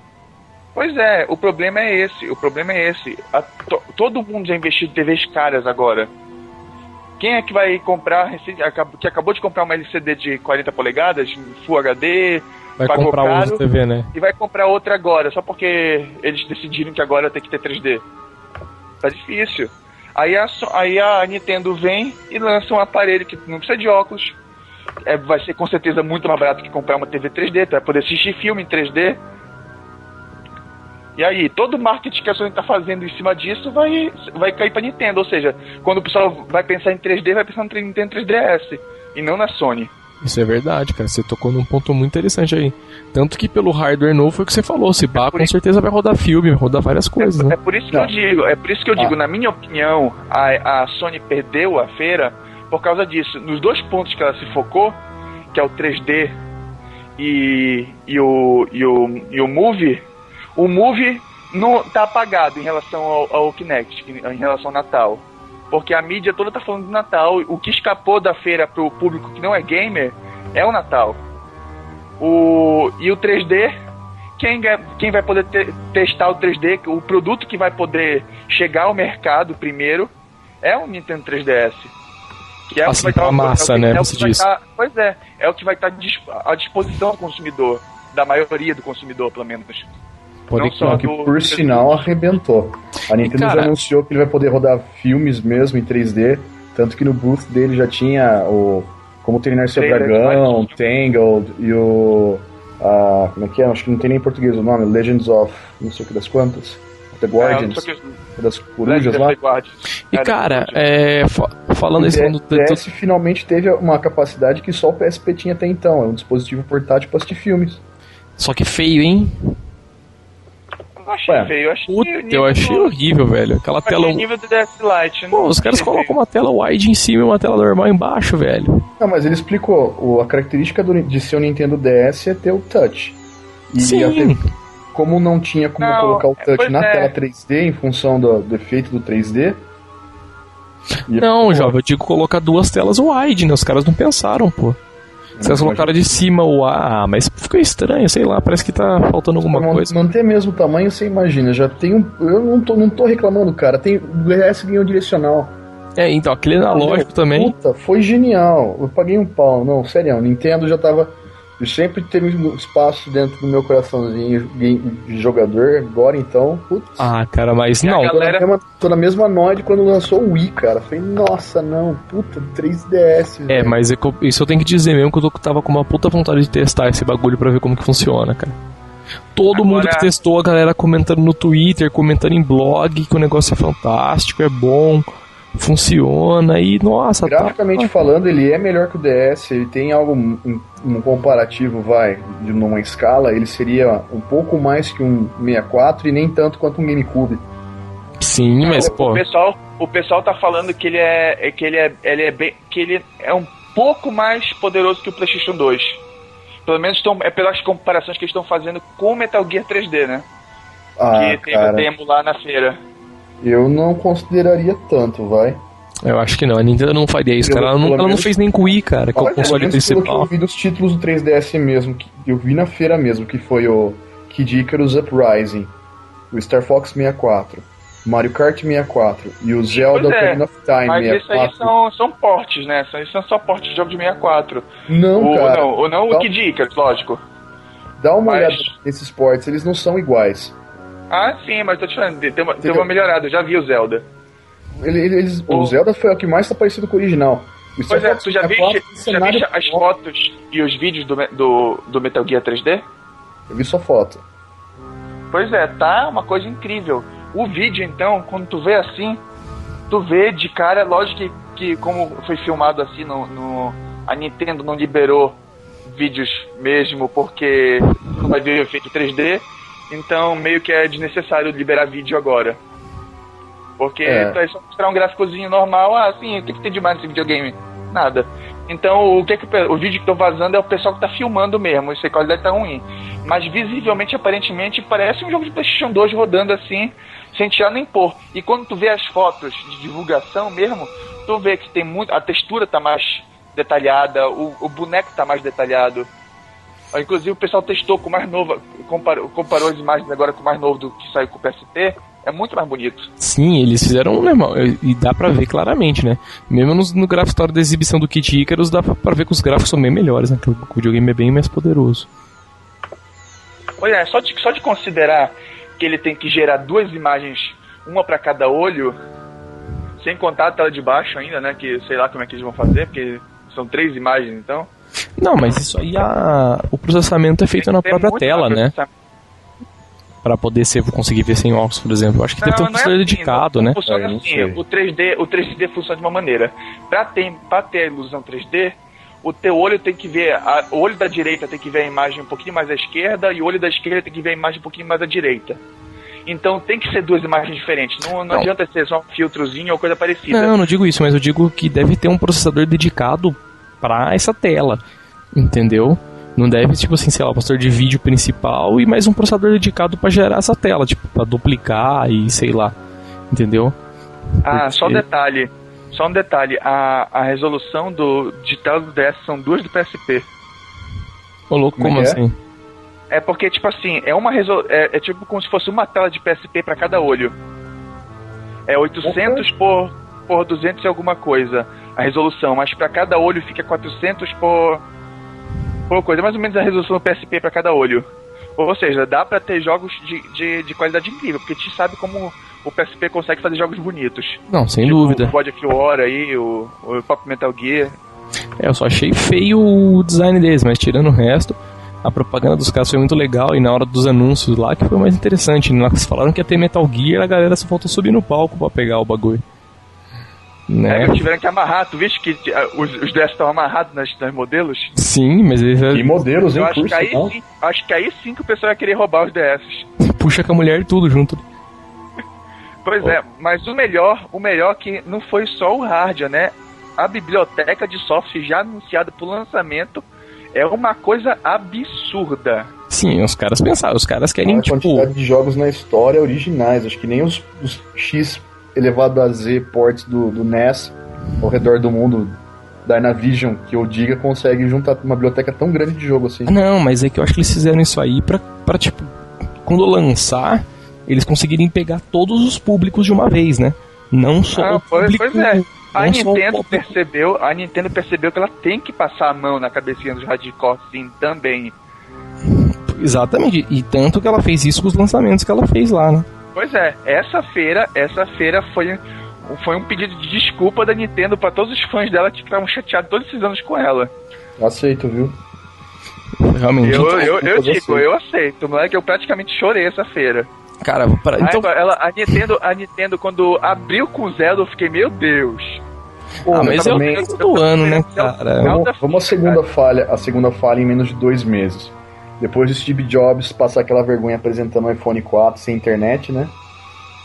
Pois é, o problema é esse. O problema é esse. A- to- todo mundo já investiu em TVs caras agora. Quem é que vai comprar, que acabou de comprar uma LCD de 40 polegadas, Full HD, Vai pagou comprar caro. TV, né? e vai comprar outra agora, só porque eles decidiram que agora tem que ter 3D? Tá difícil. Aí a, aí a Nintendo vem e lança um aparelho que não precisa de óculos. É, vai ser com certeza muito mais barato que comprar uma TV 3D, tu vai poder assistir filme em 3D. E aí, todo o marketing que a Sony tá fazendo em cima disso vai, vai cair pra Nintendo. Ou seja, quando o pessoal vai pensar em 3D, vai pensar no Nintendo 3DS. E não na Sony. Isso é verdade, cara. Você tocou num ponto muito interessante aí. Tanto que pelo hardware novo foi o que você falou. Se pá, por com isso- certeza vai rodar filme, vai rodar várias coisas, É, né? é por isso que Não. eu digo, é por isso que eu digo, Ah. na minha opinião, a, a Sony perdeu a feira por causa disso. Nos dois pontos que ela se focou, que é o 3D e, e, o, e, o, e o Move, o Move não tá apagado em relação ao, ao Kinect, em relação ao Natal. Porque a mídia toda tá falando do Natal. O que escapou da feira pro público que não é gamer é o Natal. O, e o 3D, quem, quem vai poder te- testar o 3D, o produto que vai poder chegar ao mercado primeiro é o Nintendo 3DS. Que é o que Assim, vai estar- massa, né, é você pois é, é o que vai estar dis- à disposição do consumidor, da maioria do consumidor, pelo menos. Só que do- por sinal arrebentou. A Nintendo cara- já anunciou que ele vai poder rodar filmes mesmo em 3D, tanto que no booth dele já tinha o Como Treinar Seu Dragão, Tangled e o. ah, como é que é? Acho que não tem nem em português o nome, Legends of. não sei o que das quantas. The É, Guardians, o que- das corujas lá. of the Guardians. E É, cara, é, fa- falando O esse mundo de- DS finalmente teve uma capacidade que só o PSP tinha até então. É um dispositivo portátil para assistir filmes. Só que feio, hein? Não achei Ué, feio, eu achei Puta, nível eu achei horrível, velho. Aquela achei tela. nível do DS Lite. Pô, não os caras colocam feio. uma tela wide em cima e uma tela normal embaixo, velho. Não, mas ele explicou. O, a característica do, de ser o Nintendo DS é ter o touch. E Sim. até- como não tinha como Não, colocar o touch pois na é. tela 3D em função do, do efeito do 3D. ia Não, jovem, eu digo colocar duas telas wide, né? Os caras não pensaram, pô. Os caras Não, colocaram de cima o A, ah, mas ficou estranho, sei lá, parece que tá faltando alguma man- coisa. Manter mesmo o tamanho, você imagina. Já tem um. Eu não tô, não tô reclamando, cara. Tem, o DS ganhou direcional. É, então, aquele analógico Meu, também. Puta, foi genial. Eu paguei um pau. Não, sério, Nintendo já tava. Eu sempre teve um espaço dentro do meu coraçãozinho de jogador. Agora então, putz. Ah, cara, mas E a não. Tô na, galera- mesma, tô na mesma noide quando lançou o Wii, cara. Falei, nossa, não, puta, 3DS. É, velho. mas é que eu- isso eu tenho que dizer mesmo que eu tava com uma puta vontade de testar esse bagulho pra ver como que funciona, cara. Todo Agora- mundo que testou, a galera comentando no Twitter, comentando em blog, que o negócio é fantástico, é bom. Funciona e nossa, tá- Graficamente tá... falando, ele é melhor que o DS, ele tem algo um, comparativo, vai, de numa escala, ele seria um pouco mais que um 64 e nem tanto quanto um GameCube. Sim, mas o, pô, o pessoal, o pessoal tá falando que ele é, é que ele é, ele é bem, que ele é um pouco mais poderoso que o PlayStation 2. Pelo menos tão, é pelas comparações que eles estão fazendo com o Metal Gear 3D, né? Ah, que teve cara, o demo lá na feira. Eu não consideraria tanto, vai. eu acho que não, a Nintendo não faria isso, Pelo- cara. Ela não, ela não fez nem com o Wii, cara, que é o Olha, console que eu principal. vi dos títulos do 3DS mesmo, que eu vi na feira mesmo, que foi o Kid Icarus Uprising, o Star Fox 64, Mario Kart 64 e o Zelda Pois é, Ocarina of Time Mas isso aí 64. são, são portes, né? Isso são só portes de jogo de 64. Não, o, cara. não, ou não Dá- o Kid Icarus, lógico. Dá uma mas- olhada nesses ports, eles não são iguais. Ah, sim, mas tô te falando, deu uma, Entendeu? uma melhorada, eu já vi o Zelda. Ele- ele- Eles, o O- Zelda foi o que mais tá parecido com o original. O Pois é, Fox tu já 64 viste, tem já viste as fotos e os vídeos do, do, do Metal Gear 3D? Eu vi só foto. Pois é, tá uma coisa incrível. O vídeo, então, quando tu vê assim, tu vê de cara, lógico que, que como foi filmado assim, no, no- a Nintendo não liberou vídeos mesmo porque não vai ver o efeito 3D, então meio que é desnecessário liberar vídeo agora. Porque É. é só mostrar um gráficozinho normal, ah, assim, o que, que tem de mais nesse videogame? Nada. Então o que, que o vídeo que tô vazando é o pessoal que tá filmando mesmo, isso aí a qualidade tá ruim. Mas visivelmente, aparentemente, parece um jogo de PlayStation 2 rodando assim, sem tirar nem pôr. E quando tu vê as fotos de divulgação mesmo, tu vê que tem muito. A textura tá mais detalhada, o, o boneco tá mais detalhado. Inclusive o pessoal testou com o mais novo, comparou, comparou as imagens agora com o mais novo do que saiu com o PSP, é muito mais bonito. Sim, eles fizeram normal. E dá pra ver claramente, né? Mesmo no, no gráfico história da exibição do Kid Icarus, dá pra, pra ver que os gráficos são bem melhores, né? Que o videogame é bem mais poderoso. Olha, é, só de, só de considerar que ele tem que gerar duas imagens, uma para cada olho, sem contar a tela de baixo ainda, né? Que sei lá como é que eles vão fazer, porque são três imagens, então. Não, mas isso aí, a, o processamento é feito na própria tela, né? Pra poder ser, conseguir ver sem óculos, por exemplo. Eu acho que deve ter um Não, não é processador assim, dedicado, não né? Funciona É, não assim, o 3D, o 3D funciona de uma maneira. Pra ter, pra ter a ilusão 3D, o teu olho tem que ver, a- o olho da direita tem que ver a imagem um pouquinho mais à esquerda e o olho da esquerda tem que ver a imagem um pouquinho mais à direita. Então tem que ser duas imagens diferentes. Não, não, Não. adianta ser só um filtrozinho ou coisa parecida. Não, não digo isso, mas eu digo que deve ter um processador dedicado pra essa tela. Entendeu? Não deve, tipo assim, sei lá, o processador de vídeo principal e mais um processador dedicado pra gerar essa tela, tipo, pra duplicar e sei lá. Entendeu? Ah, Porque- só um detalhe. Só um detalhe. A, a resolução do de tela do DS são duas do PSP. Ô louco, Como como é é? assim? É porque, tipo assim, é uma resol... é, é tipo como se fosse uma tela de PSP pra cada olho. É 800 por, por 200 e alguma coisa a resolução, mas pra cada olho fica 400 por, por coisa. Mais ou menos a resolução do PSP pra cada olho. Ou seja, dá pra ter jogos de, de, de qualidade incrível, porque a gente sabe como o PSP consegue fazer jogos bonitos. Não, sem Tipo dúvida. O God of War aí, o, o Pop Metal Gear. É, eu só achei feio o design deles, mas tirando o resto, a propaganda dos caras foi muito legal e na hora dos anúncios lá que foi mais interessante. Hora que falaram que ia ter Metal Gear, a galera só faltou subir no palco pra pegar o bagulho. Né? Aí tiveram que amarrar, tu viste que ah, os, os DS estão amarrados nas, nas modelos? Sim, mas eles E modelos, hein, Eu acho por que, aí sim, acho que aí sim que o pessoal ia querer roubar os DS. (laughs) puxa com a mulher e tudo junto. Pois é, mas o melhor, o melhor que não foi só o hardware, né? A biblioteca de software já anunciada pro lançamento é uma coisa absurda. Sim, os caras pensaram, os caras querem, a tipo. quantidade de jogos na história originais. Acho que nem os, os X elevado a Z ports do, do NES ao redor do mundo, Dynavision, que eu diga, consegue juntar uma biblioteca tão grande de jogo assim. Não, mas é que eu acho que eles fizeram isso aí pra, pra tipo, quando lançar, eles conseguirem pegar todos os públicos de uma vez, né? Não só Ah, o pois- público. pois é. A o Nintendo percebeu, a Nintendo percebeu que ela tem que passar a mão na cabecinha dos hardcore sim também. Exatamente. E tanto que ela fez isso com os lançamentos que ela fez lá, né? Pois é, essa feira, essa feira foi foi um pedido de desculpa da Nintendo pra todos os fãs dela que estavam chateados todos esses anos com ela. Aceito, viu? Realmente. Eu, então, eu, eu eu digo, aceito. eu aceito. Não é que eu praticamente chorei essa feira. Cara, para, então... Aí, ela, a, Nintendo, a Nintendo, quando abriu com o Zelda, eu fiquei, meu Deus. Pô, ah, mas é o do ano, né, cara? Vamos, vamos a segunda falha, a segunda falha em menos de dois meses. Depois de Steve Jobs passar aquela vergonha apresentando o iPhone 4 sem internet, né?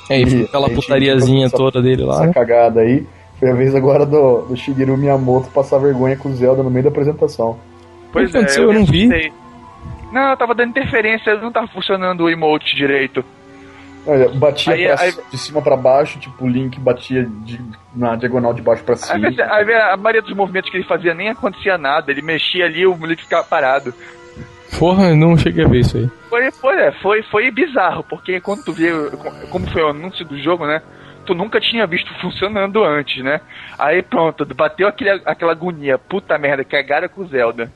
É, e aquela putariazinha essa, toda dele lá. Essa né? cagada aí. Foi a vez agora do, do Shigeru Miyamoto passar vergonha com o Zelda no meio da apresentação. Pois é, eu, eu não vi. Não, eu tava dando interferência, não tava funcionando o emote direito. Olha, batia aí, pra, aí, de cima para baixo, tipo, o Link batia de, na diagonal de baixo para cima. Aí, a maioria dos movimentos que ele fazia nem acontecia nada, ele mexia ali o Link ficava parado. Porra, não cheguei a ver isso aí. Foi, foi, é, foi, foi bizarro, porque quando tu viu como foi o anúncio do jogo, né? Tu nunca tinha visto funcionando antes, né? Aí pronto, bateu aquele, aquela agonia, puta merda, cagaram com o Zelda.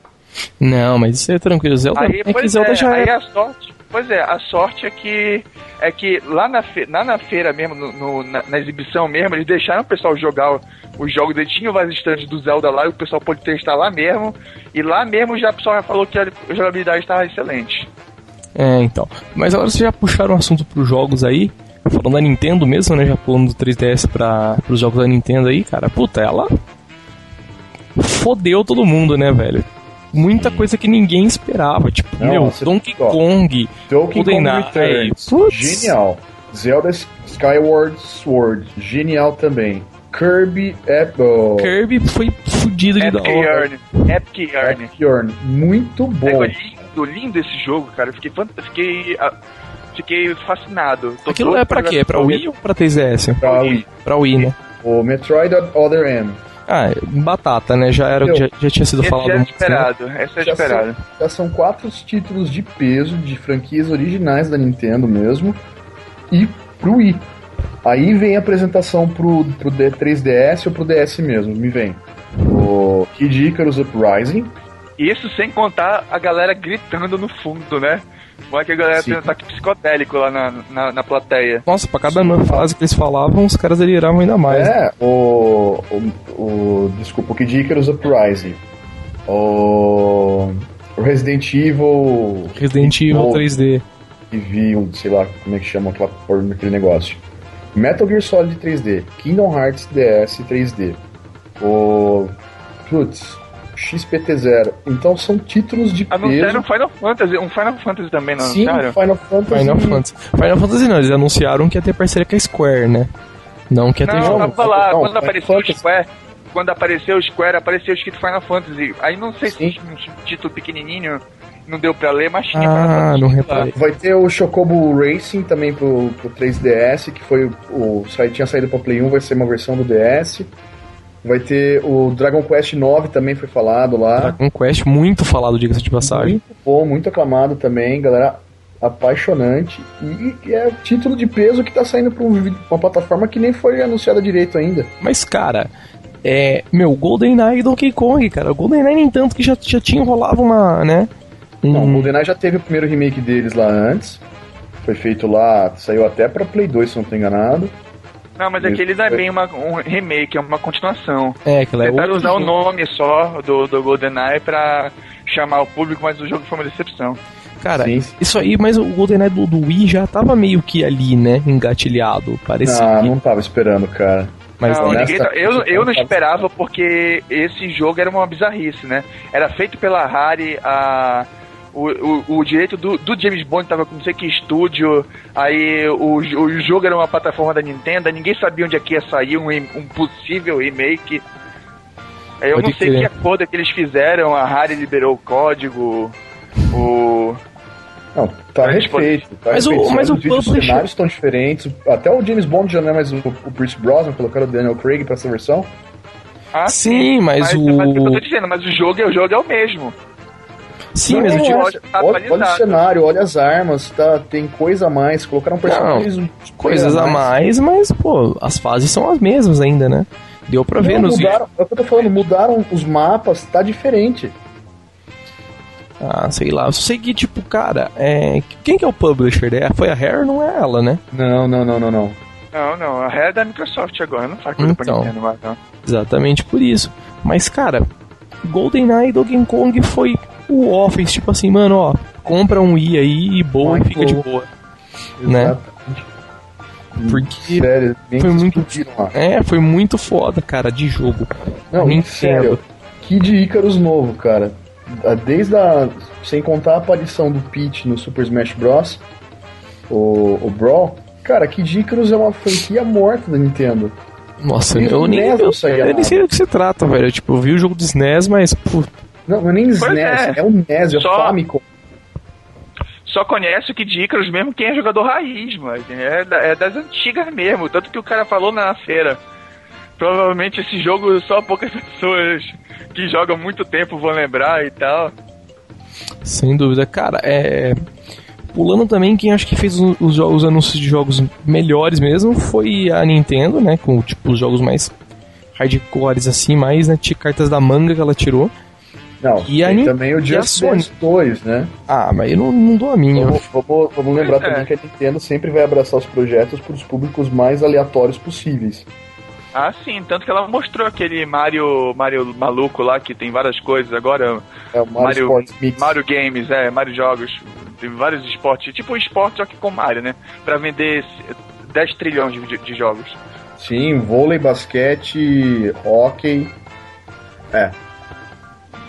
Não, mas isso é tranquilo, Zelda, aí, é que Zelda é, já aí é. a sorte, Pois é, a sorte é que é que lá na, fe, lá na feira mesmo, no, no, na, na, exibição mesmo, eles deixaram o pessoal jogar os jogos, eles tinham vários stands do Zelda lá e o pessoal pôde testar lá mesmo. E lá mesmo já o pessoal já falou que a jogabilidade estava excelente. É, então. Mas agora vocês já puxaram o assunto para os jogos aí. Falando da Nintendo mesmo, né? Já pulando do 3DS para os jogos da Nintendo aí, cara. Puta, ela fodeu todo mundo, né, velho? Muita coisa que ninguém esperava. Tipo, Não, meu, Donkey Kong, Donkey Kong Returns, genial. Zelda Skyward Sword, genial também. Kirby Apple. Kirby foi fudido de Epic Yarn. Epic Yarn. Epic Yarn. Muito bom. É lindo, lindo esse jogo, cara. Fiquei, fiquei, ah, fiquei fascinado. Tô Aquilo é pra quê? É pra Wii ou pra 3DS? Pra Wii. Pra Wii, né? O Metroid Other M. Ah, batata, né? Já era já, já tinha sido esse falado. É esperado, né? esse é já esperado. São, já são quatro títulos de peso de franquias originais da Nintendo mesmo e pro Wii. Aí vem a apresentação pro, pro 3DS ou pro DS mesmo, me vem. O Kid Icarus Uprising. Isso sem contar a galera gritando no fundo, né? Como é que a galera Sim. tem um ataque psicodélico lá na, na, na plateia? Nossa, pra cada Sim. frase que eles falavam, os caras deliravam ainda mais. É, o, o, o. Desculpa, o Kid Icarus Uprising. O. O Resident Evil. Resident Evil 3D. Evil, sei lá como é que chama aquela porra daquele negócio. Metal Gear Solid 3D. Kingdom Hearts DS 3D. O. Putz, XPT0. Então são títulos de anunciaram peso. Final Fantasy, um Final Fantasy também, não Sim, anunciaram? Final Fantasy. Final Fantasy. Final Fantasy não, eles anunciaram que ia ter parceria com a Square, né? Não que ia ter não, jogo. Tava lá, não, quando apareceu o Square, quando apareceu o Square, apareceu escrito Final Fantasy. Aí não sei Sim. se um título pequenininho não deu pra ler, mas tinha ah, não reparei. Vai ter o Chocobo Racing também pro, pro 3DS, que foi o, o tinha saído pra Play 1, vai ser uma versão do DS. Vai ter o Dragon Quest 9 também foi falado lá. Dragon Quest muito falado, diga-se de passagem. Muito bom, muito aclamado também, galera apaixonante e, é título de peso que tá saindo pra uma plataforma que nem foi anunciada direito ainda. Mas cara, é, meu, GoldenEye e Donkey Kong, cara. O GoldenEye nem tanto que já, já tinha rolado uma, né? Um... Não, o GoldenEye já teve o primeiro remake deles lá antes. Foi feito lá, saiu até pra Play 2, se não tô enganado. Não, mas aquele não é bem uma, um remake, é uma continuação. É, aquela é Tentaram usar jogo. o nome só do, do GoldenEye pra chamar o público, mas o jogo foi uma decepção. Cara, Sim. isso aí, mas o GoldenEye do, do Wii já tava meio que ali, né? Engatilhado. Parecia. Ah, que... não tava esperando, cara. Mas não, ninguém, tá- eu, eu não esperava porque esse jogo era uma bizarrice, né? Era feito pela Rare, a o, o, o direito do, do, James Bond tava com não sei que estúdio, aí o, o jogo era uma plataforma da Nintendo, ninguém sabia onde é que ia sair um, um possível remake. Eu Pode não sei que acordo que eles fizeram, a Rare liberou o código, o... Não, tá refeito. Tá mas refeito. o, mas o Os cenários estão diferentes. Até o James Bond já não é mais o, o Bruce Brosnan, colocaram o Daniel Craig pra essa versão. Ah, sim, mas, mas o. Mas, eu tô dizendo, mas o jogo, o jogo é o mesmo. Sim, mas o tipo, olha, olha, olha, o cenário, olha as armas, tá, tem coisa a mais, colocaram personagens. Não, coisas a mais. mas, pô, as fases são as mesmas ainda, né? Deu pra ver nos mudaram, É o que eu tô falando, mudaram os mapas, tá diferente. Ah, sei lá. Eu sei que, tipo, cara, é... quem que é o publisher? É, foi a Rare, não é ela, né? Não, não, não, não, não. Não, não, a Rare é da Microsoft agora, não faz coisa então, pra Nintendo mais, não. Exatamente por isso. Mas, cara, GoldenEye Donkey Kong foi o Office, tipo assim, mano, ó, compra um i aí e boa, e fica de boa. Né? Porque Sério, foi muito- lá. é, foi muito foda, cara, de jogo. Não, Nintendo. sério. Kid Icarus novo, cara. Ah, Desde a. Sem contar a aparição do Peach no Super Smash Bros. O, o Brawl. Cara, Kid Icarus é uma franquia morta da Nintendo. Nossa, eu o nem, eu, eu nem nada. sei do que se trata, velho. Tipo, eu vi o jogo do SNES, mas, pô, Não, não é nem Pois SNES, é. é, o NES, é o Só- Famicom. Só conhece o Kid Icarus mesmo quem é jogador raiz, mano. É, da- é das antigas mesmo. Tanto que o cara falou na feira. Provavelmente esse jogo só poucas (laughs) pessoas que jogam muito tempo vão lembrar e tal. sem dúvida. Cara, é. Pulando também, quem acho que fez os, os jogos- os anúncios de jogos melhores mesmo foi a Nintendo, né? Com, tipo, os jogos mais hardcores, assim, mais, né? tinha Cartas da manga que ela tirou. Não, E a também o Just Sony. Dance 2, né? Ah, mas eu não, não dou a minha. Vamos, vamos- vamos lembrar é. também que a Nintendo sempre vai abraçar os projetos para os públicos mais aleatórios possíveis. Ah, sim. Tanto que ela mostrou aquele Mario, Mario maluco lá que tem várias coisas agora. É o Mario, Mario-. Mario Games, é, Mario Jogos. Tem vários esportes. Tipo um esporte só que com Mario, né? Pra vender 10 trilhões de, de jogos. Sim, vôlei, basquete, hockey. É.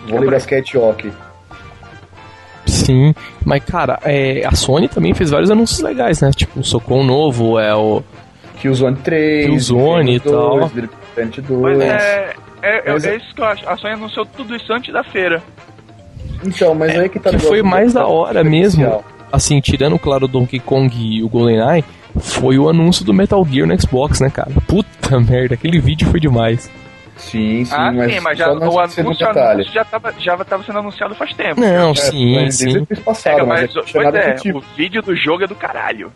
Vôlei, É, basquete e hockey. Sim, mas cara, é, a Sony também fez vários anúncios legais, né? Tipo, o Socon novo, é o. Killzone 3, Killzone e tal. 2, Little Big Planet 2. Pois é, é, é, Mas- é isso que eu acho. A Sony anunciou tudo isso antes da feira. Então, mas aí que tá que foi mais da hora mesmo. especial. Assim, tirando, claro, o Donkey Kong e o GoldenEye, foi o anúncio do Metal Gear no Xbox, né, cara? Puta (laughs) merda, aquele vídeo foi demais. Sim, sim, ah, mas, sim, mas já, o anúncio, anúncio já, tava, já tava sendo anunciado faz tempo. Não, É, sim, sim. passado, Pega, mas, mas, é pois é, o vídeo do jogo é do caralho.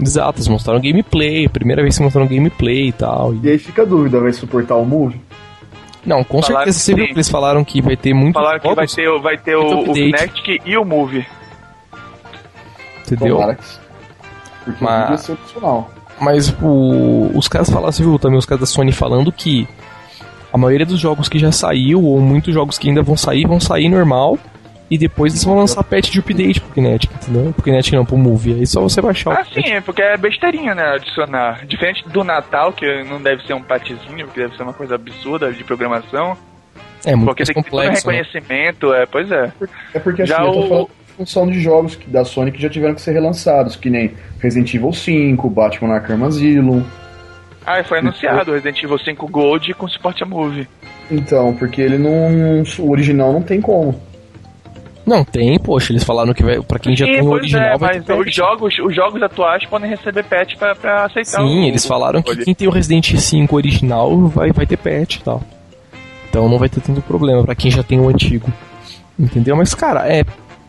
Exato, eles mostraram gameplay, primeira vez que mostraram gameplay e tal. e- E aí fica a dúvida, vai suportar o Move? Não, com Falaram certeza você viu que eles falaram que vai ter muito Falaram que vai ter, o- vai ter o, Muito o. Kinect e o Move. entendeu? Tomara. Porque Mas- o vídeo é excepcional. Mas o- os caras falaram, você viu também os caras da Sony falando que a maioria dos jogos que já saiu, ou muitos jogos que ainda vão sair, vão sair normal. E depois eles vão lançar patch de update pro Kinetic, entendeu? Pro Kinetic não, pro Movie. Aí só você baixar Ah, o patch. sim, é porque é besteirinha, né? Adicionar. Diferente do Natal, que não deve ser um patchzinho, que deve ser uma coisa absurda de programação. É muito Porque mais tem que ter um complexo. né? reconhecimento, é, pois é. É porque assim, Já eu tô o- falando função de jogos que- da Sony que já tiveram que ser relançados, que nem Resident Evil 5, Batman Arkham Asylum. Ah, e foi anunciado o Resident Evil 5 Gold com suporte a Move. Então, porque ele não. O original não tem como. Não, tem, poxa, eles falaram que vai, pra quem já Sim, tem o original é, vai mas ter patch. os jogos, os jogos atuais podem receber patch pra, pra aceitar o- Sim, eles falaram que o- quem tem o Resident 5 original vai, vai ter patch e tal. Então não vai ter tanto problema pra quem já tem o antigo. Entendeu? Mas, cara, é.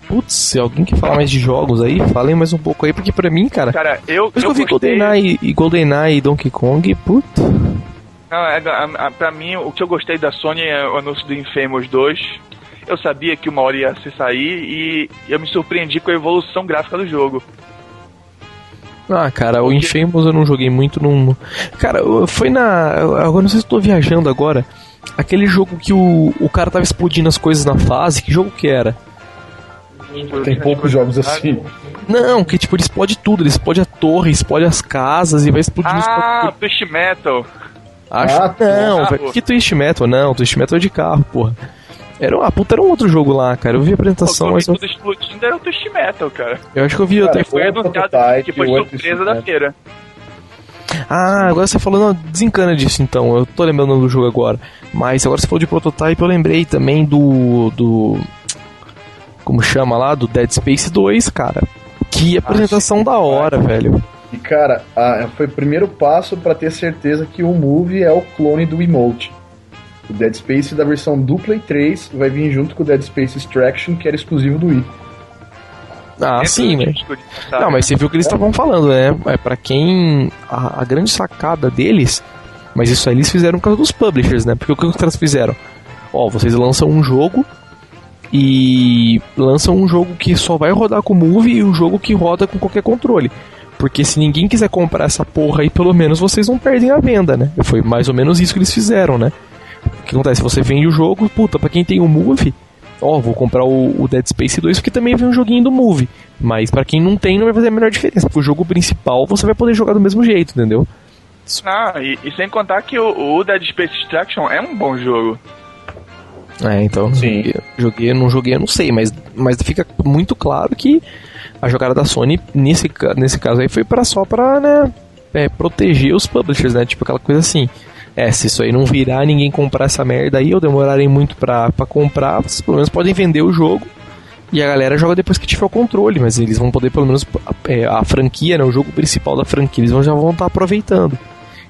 Putz, se alguém quer falar mais de jogos aí, falem mais um pouco aí, porque pra mim, cara, Cara, eu, depois que eu eu vi gostei... GoldenEye e GoldenEye e Donkey Kong, puta. Não, é, a, a, pra mim, o que eu gostei da Sony é o anúncio do Infamous 2. Eu sabia que uma hora ia se sair e eu me surpreendi com a evolução gráfica do jogo. Ah, cara, o Infamous eu não joguei muito, não. Cara, eu- foi na. Agora não sei se eu tô viajando agora. Aquele jogo que o, o cara tava explodindo as coisas na fase, que jogo que era? Tem poucos jogos assim. Não, que tipo, ele explode tudo, ele explode a torre, explode as casas e vai explodindo os Ah, Twist Metal. Acho Ah, não, velho. Que Twist Metal? Não, Twist Metal é de carro, porra. Era, ah, puta, era um outro jogo lá, cara. Eu vi a Pô, apresentação, vi mas eu, tudo explodindo era o Twist Metal, cara. eu acho que eu vi Cara, até. Foi anunciado que foi surpresa da Metal. feira. Ah, agora você falou, não, desencana disso então. Eu tô lembrando do jogo agora. Mas agora você falou de prototype, eu lembrei também do. do. Como chama lá? Do Dead Space 2, cara. Que apresentação sim, da hora, velho. E cara, a- foi o primeiro passo pra ter certeza que o Move é o clone do Emote. O Dead Space da versão do Play 3 vai vir junto com o Dead Space Extraction, que era exclusivo do Wii. Ah, Dentro sim, passagem. Não, mas você viu o que eles estavam falando, né? É para quem a, a grande sacada deles, mas isso aí eles fizeram por causa dos publishers, né? Porque o que os caras fizeram? Ó, vocês lançam um jogo e lançam um jogo que só vai rodar com Move e um jogo que roda com qualquer controle. Porque se ninguém quiser comprar essa porra aí, pelo menos vocês não perdem a venda, né? Foi mais ou menos isso que eles fizeram, né? O que acontece? Você vende o jogo, puta, pra quem tem o Move, ó, vou comprar o, o, Dead Space 2 porque também vem um joguinho do Move. Mas para quem não tem, não vai fazer a menor diferença, porque o jogo principal você vai poder jogar do mesmo jeito, entendeu? Ah, e, e sem contar que o, o, Dead Space Extraction é um bom jogo. É, então, Sim. Joguei, joguei, não joguei, eu não sei, mas, mas fica muito claro que a jogada da Sony, nesse, nesse caso aí, foi para só pra, né, é, proteger os publishers, né, tipo aquela coisa assim. É, se isso aí não virar, ninguém comprar essa merda aí, ou demorarem muito pra, pra comprar, vocês pelo menos podem vender o jogo e a galera joga depois que tiver o controle, mas eles vão poder pelo menos é, a franquia, né, o jogo principal da franquia, eles vão, já vão estar tá aproveitando.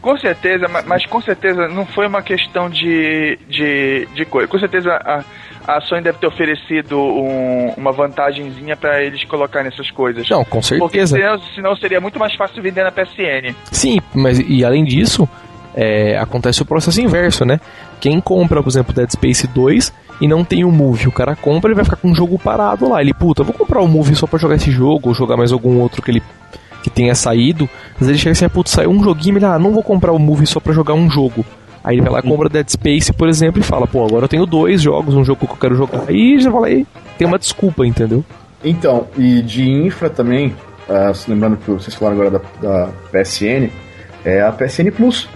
Com certeza, mas com certeza não foi uma questão de, de, de coisa. Com certeza a, a Sony deve ter oferecido um, uma vantagemzinha para eles colocarem essas coisas. Não, com certeza. Porque senão, senão, seria muito mais fácil vender na PSN. Sim, mas e além disso, é, acontece o processo inverso, né? Quem compra, por exemplo, Dead Space 2 e não tem o Move, o cara compra e vai ficar com o jogo parado lá. Ele, puta, vou comprar o Move só pra jogar esse jogo ou jogar mais algum outro que ele que tenha saído. Vezes ele chega assim, ah, putz, saiu um joguinho, ele, ah, não vou comprar o Move só pra jogar um jogo. Aí ele vai lá, compra Dead Space, por exemplo, e fala, pô, agora eu tenho dois jogos, um jogo que eu quero jogar. Aí já falei, tem uma desculpa, entendeu? Então, e de infra também, uh, lembrando que vocês falaram agora da, da PSN, é a PSN Plus.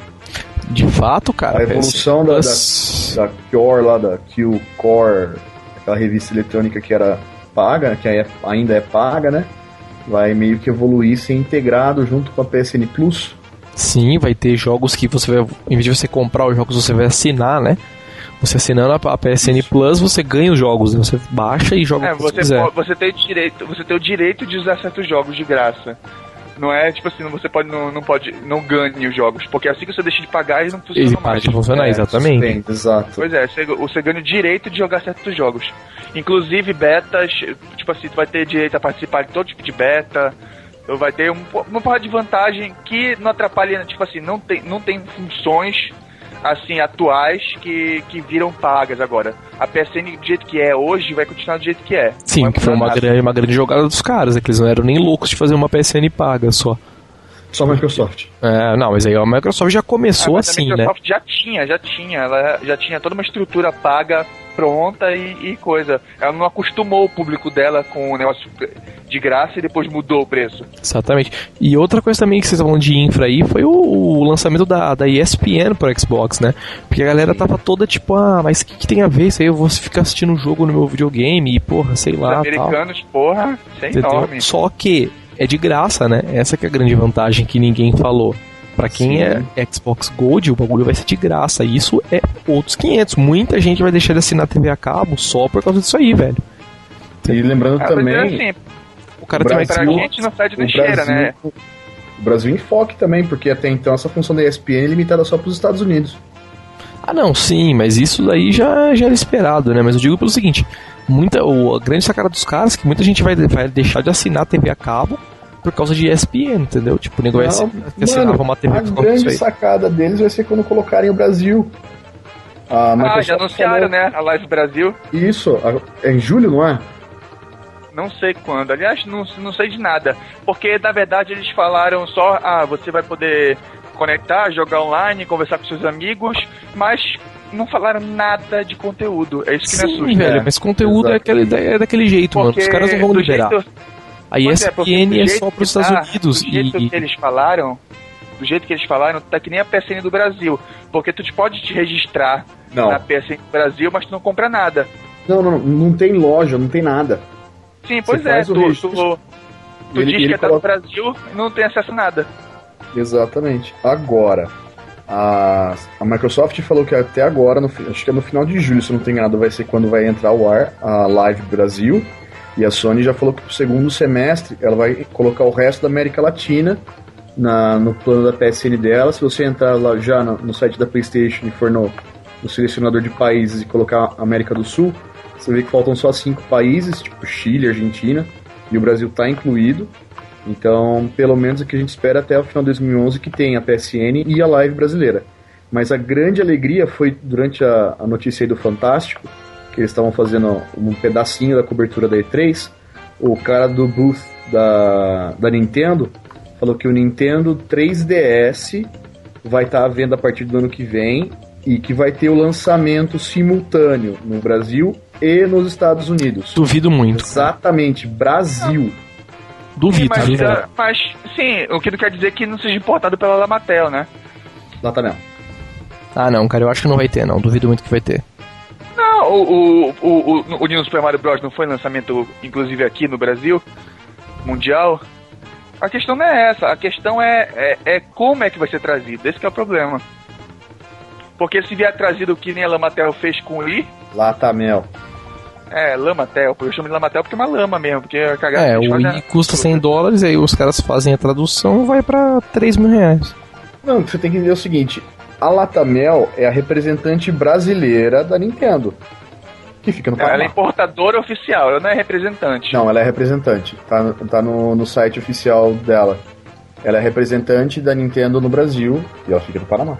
De fato, cara. A evolução da, da, da Cure lá, da Q Core, aquela revista eletrônica que era paga, que é, ainda é paga, né? Vai meio que evoluir, ser integrado junto com a PSN Plus. Sim, vai ter jogos que você vai, em vez de você comprar os jogos, você vai assinar, né? Você assinando a PSN Plus, você ganha os jogos, né? você baixa e joga é, o que você, você quiser. Você tem direito, você tem o direito de usar certos jogos de graça. Não é tipo assim, você pode não, não pode não ganhe os jogos, porque assim que você deixa de pagar, eles não funcionam Ele para de funcionar, é, exatamente. Sim, exato. Pois é, você, você ganha o direito de jogar certos jogos. Inclusive betas, tipo assim, tu vai ter direito a participar de todo tipo de beta. Vai ter um, uma porra de vantagem que não atrapalha, tipo assim, não tem, não tem funções assim, atuais que, que viram pagas agora. A PSN do jeito que é hoje vai continuar do jeito que é. Sim, que foi uma grande, uma grande jogada dos caras, é que eles não eram nem loucos de fazer uma PSN paga só. Só a Microsoft. É, não, mas aí a Microsoft já começou ah, assim, né? A Microsoft né? já tinha, já tinha. Ela já tinha toda uma estrutura paga pronta e, e, coisa. Ela não acostumou o público dela com o negócio de graça e depois mudou o preço. Exatamente. E outra coisa também que vocês estavam de infra aí foi o, o, lançamento da, da ESPN pro Xbox, né? Porque a galera tava toda tipo, ah, mas o que, que, tem a ver isso aí? Eu vou ficar assistindo o jogo no meu videogame e porra, sei lá. Os americanos, tal. porra, sem nome. Só que é de graça, né? Essa que é a grande vantagem que ninguém falou. Para quem é Sim. é Xbox Gold, o bagulho vai ser de graça. E isso é outros 500. Muita gente vai deixar de assinar TV a cabo só por causa disso aí, velho. E lembrando ah, também. Assim, o cara o tem Brasil, mais gente não sai de lixeira, né? O Brasil enfoque também, porque até então essa função da ESPN é limitada só para os Estados Unidos. Ah, não, sim, mas isso daí já, já era esperado, né? Mas eu digo pelo seguinte: muita, o, a grande sacada dos caras é que muita gente vai, vai deixar de assinar TV a cabo por causa de ESPN, entendeu? Tipo, o negócio vai assinava uma TV A grande sacada deles vai ser quando colocarem o Brasil. ah, já anunciaram, falou... né? A Live Brasil. Isso, é em julho, não é? Não sei quando. Aliás, não, não sei de nada. Porque, na verdade, eles falaram só, ah, você vai poder conectar, jogar online, conversar com seus amigos, mas não falaram nada de conteúdo. É isso que Sim, me assusta. velho, mas conteúdo é, aquele, é daquele jeito, Porque mano. Os caras não vão liberar. Jeito, a ESPN é, é só para os Estados tá, Unidos. Do jeito e... que eles falaram, do jeito que eles falaram, tá que nem a PSN do Brasil. Porque tu pode te registrar não. na PSN do Brasil, mas tu não compra nada. Não, não, não tem loja, não tem nada. Sim, pois Você é, tu, tu, tu, tu ele, diz ele que tá coloca... no Brasil e não tem acesso a nada. Exatamente. Agora, a, a Microsoft falou que até agora, no, acho que é no final de julho, se não tem nada, vai ser quando vai entrar o ar a Live Brasil. E a Sony já falou que pro segundo semestre ela vai colocar o resto da América Latina na, no plano da PSN dela. Se você entrar lá já no, no site da PlayStation e for no, no, selecionador de países e colocar América do Sul, você vê que faltam só cinco países, tipo Chile, Argentina, e o Brasil está incluído. Então, pelo menos o que a gente espera até o final de 2011 que tenha a PSN e a Live brasileira. Mas a grande alegria foi durante a, a notícia aí do Fantástico que eles estavam fazendo um pedacinho da cobertura da E3, o cara do booth da, da Nintendo falou que o Nintendo 3DS vai estar tá à venda a partir do ano que vem e que vai ter o lançamento simultâneo no Brasil e nos Estados Unidos. Duvido muito. Exatamente, Brasil. Duvido, sim, mas, duvido. uh, mas, sim, o que não quer dizer que não seja importado pela Lamatel, né? Exatamente. Ah, não, cara, eu acho que não vai ter, não. Duvido muito que vai ter. Não, o, o, o, o, New Super Mario Bros. não foi lançamento, inclusive aqui no Brasil, mundial. A questão não é essa, a questão é, é, é como é que vai ser trazido. Esse que é o problema. Porque se vier trazido o que nem a Lamatel fez com o Wii, Latamel. é, Lamatel, eu chamo de Lamatel porque é uma lama mesmo, porque a cagada É, o Wii custa 100 dólares, aí os caras fazem a tradução vai pra 3 mil reais. Não, você tem que entender o seguinte: a Latamel é a representante brasileira da Nintendo. Que fica no Não, ela é importadora oficial, ela não é representante. Não, ela é representante. Tá, tá no, no site oficial dela. Ela é representante da Nintendo no Brasil e ela fica no Panamá.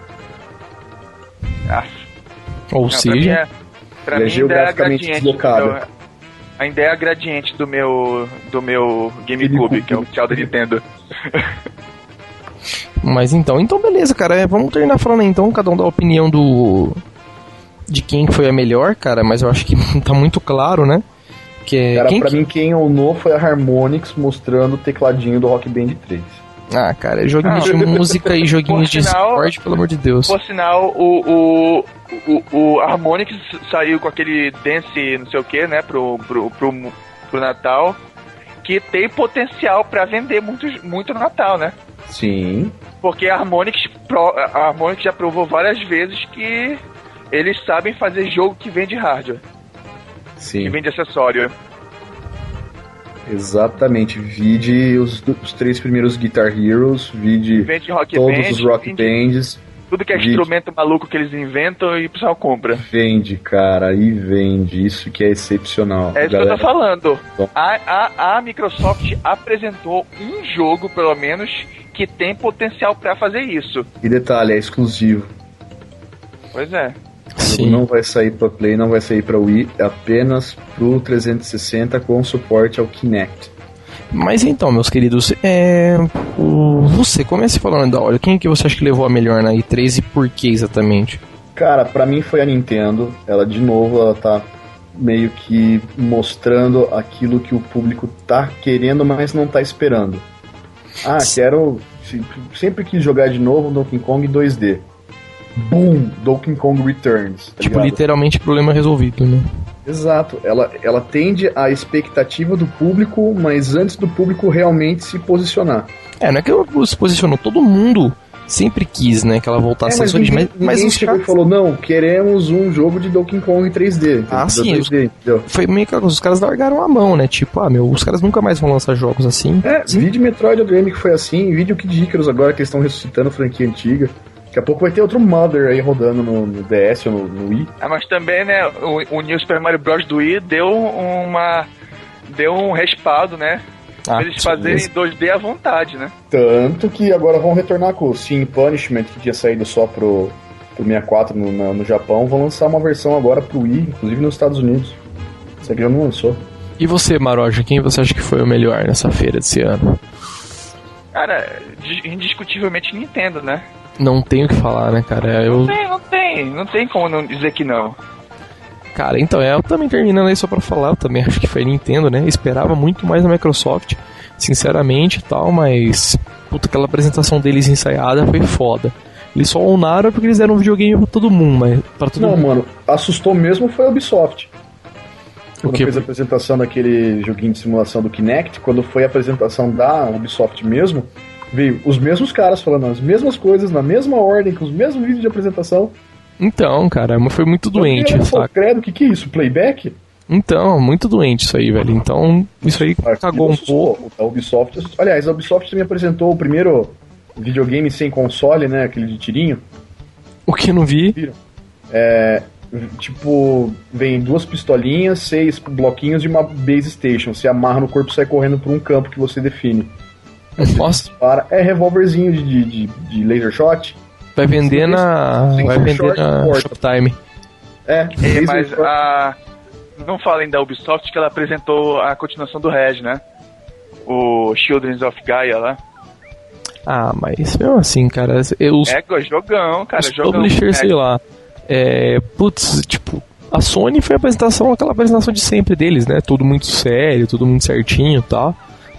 Ah, Ou não, pra seja, mim é, pra é ainda geograficamente do meu- ainda é a gradiente do meu do meu GameCube, GameCube. que é o oficial da Nintendo. (laughs) Mas então, então beleza, cara. é, Vamos terminar falando aí, então, cada um dá a opinião do. De quem foi a melhor, cara, mas eu acho que (laughs) tá muito claro, né? Que é. Cara, quem pra que- mim, quem onou foi a Harmonix mostrando o tecladinho do Rock Band 3. Ah, cara, joguinhos Não. de música e (laughs) joguinhos de Por sinal- esporte, pelo amor de Deus. Por sinal, o, o, o, o Harmonix saiu com aquele dance não sei o que, né, pro, pro, pro, pro Natal, que tem potencial pra vender muito, muito no Natal, né? Sim. Porque a Harmonix, a Harmonix já provou várias vezes que eles sabem fazer jogo que vende hardware, que Sim. vende acessório. Exatamente. Vide os, os três primeiros Guitar Heroes, vide todos band, os Rock Bands. Tudo que é vende. instrumento maluco que eles inventam e o pessoal compra. Vende, cara, e vende. Isso que é excepcional. É isso que eu Galera, tô falando. A, a, a Microsoft apresentou um jogo, pelo menos, que tem potencial pra fazer isso. E detalhe, é exclusivo. Pois é. Sim. Não vai sair pra Play, não vai sair pra Wii, é apenas pro 360 com suporte ao Kinect. Mas então, meus queridos, é. O... Você, comece falando da hora. Quem que você acha que levou a melhor na E3 e por que exatamente? Cara, pra mim foi a Nintendo. Ela, de novo, ela tá meio que mostrando aquilo que o público tá querendo, mas não tá esperando. Ah, quero. se- Sempre quis jogar de novo Donkey Kong em 2D. Boom! Donkey Kong Returns. tá tipo, ligado? literalmente problema resolvido, né? Exato. Ela, ela tende à expectativa do público, mas antes do público realmente se posicionar. É, não é que ela se posicionou, todo mundo sempre quis, né, que ela voltasse É, a mas origem, ninguém, mas, mas ninguém os chegou caras- e falou, não, queremos um jogo de Donkey Kong em 3D. Ah, sim, os- 2D, entendeu? foi meio que os caras largaram a mão, né? Tipo, ah, meu, os caras nunca mais vão lançar jogos assim. É, Sim. vídeo Metroid Dream que foi assim, vídeo Kid Icarus agora que eles estão ressuscitando franquia antiga. Daqui a pouco vai ter outro Mother aí rodando no, no DS ou no, no Wii. Ah, mas também, né, o, o New Super Mario Bros. do Wii deu uma. Deu um respaldo, né? Ah, pra eles fazerem 2D à vontade, né? Tanto que agora vão retornar com o Sin Punishment, que tinha saído só pro, pro 64 no, na- no Japão. Vão lançar uma versão agora pro Wii, inclusive nos Estados Unidos. Isso aqui já não lançou. E você, Maroja, quem você acha que foi o melhor nessa feira desse ano? Cara, di- indiscutivelmente Nintendo, né? Não tenho o que falar, né, cara? Eu, Não tem, não tem. Não tem como não dizer que não. cara, então, é, eu também terminando aí só pra falar, eu também acho que foi Nintendo, né? Esperava muito mais da Microsoft, sinceramente e tal, mas puta, aquela apresentação deles ensaiada foi foda. Eles só onaram porque eles deram um videogame pra todo mundo, mas para todo Não, mundo. mano, assustou mesmo foi a Ubisoft. O Quando que? fez a apresentação daquele joguinho de simulação do Kinect, quando foi a apresentação da Ubisoft mesmo, veio os mesmos caras falando as mesmas coisas, na mesma ordem, com os mesmos vídeos de apresentação. Então, cara, foi muito doente, Eu saca? Credo, o que, que é isso? Playback? Então, muito doente isso aí, velho. Então, isso aí Ah, cagou um pouco. A Ubisoft. Aliás, a Ubisoft também apresentou o primeiro videogame sem console, né? Aquele de tirinho. O que eu não vi. É, tipo, vem duas pistolinhas, seis bloquinhos de uma base station. Você amarra no corpo e sai correndo por um campo que você define. Nossa, Para, é revólverzinho de, de, de, de laser shot. vai vender na. Vai vender short na porta. Shoptime. É, É, mas shot. a. Não falem da Ubisoft que ela apresentou a continuação do Reg, né? O Children's of Gaia lá. Ah, mas mesmo assim, cara, eu- os, É, jogão, cara, os jogão. publishers, É, sei lá. É, putz, tipo, A Sony foi a apresentação, aquela apresentação de sempre deles, né? Tudo muito sério, tudo muito certinho e tal.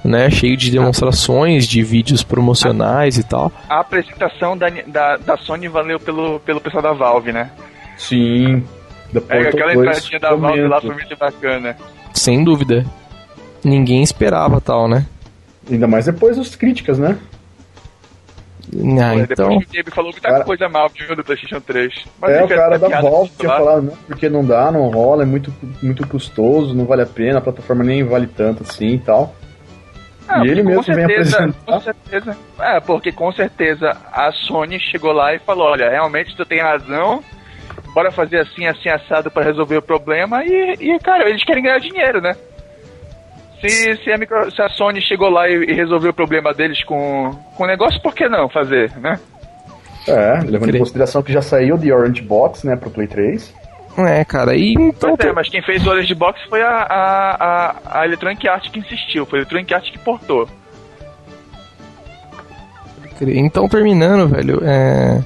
Né, cheio de demonstrações, de vídeos promocionais e tal. A apresentação da, da, da Sony valeu pelo, pelo pessoal da Valve, né? Sim. É, aquela entradinha da Valve lá foi muito bacana. Sem dúvida. Ninguém esperava tal, né? Ainda mais depois das críticas, né? Ah, então... Depois que o Gabe falou muita cara... coisa mal do PlayStation 3. Mas é, o cara da Valve tinha falado, não, porque não dá, não rola, é muito, muito custoso, não vale a pena, a plataforma nem vale tanto assim e tal. Ah, e ele mesmo certeza, vem apresentar. Com certeza. É, porque com certeza a Sony chegou lá e falou: olha, realmente tu tem razão, bora fazer assim, assim, assado para resolver o problema. E, e, cara, eles querem ganhar dinheiro, né? Se, se, a, micro, se a Sony chegou lá e, e, resolveu o problema deles com, com o negócio, por que não fazer, né? É, levando em consideração que já saiu de Orange Box, né, pro Play 3. É, cara, e então. Pois é, mas quem fez o Orange Box foi a, a, a, a Electronic Arts que insistiu, foi a Electronic Arts que portou. Então, terminando, velho, é.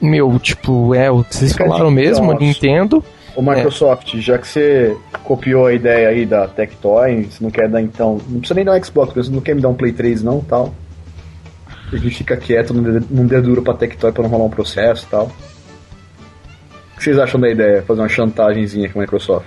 Meu, tipo, é o que vocês falaram mesmo, Nintendo. O Microsoft, é. já que você copiou a ideia aí da Tectoy, você não quer dar então. Não precisa nem dar um Xbox, você não quer me dar um Play 3 não tal. A gente fica quieto, não dê duro pra Tectoy pra não rolar um processo e tal. O que vocês acham da ideia? Fazer uma chantagemzinha com a Microsoft?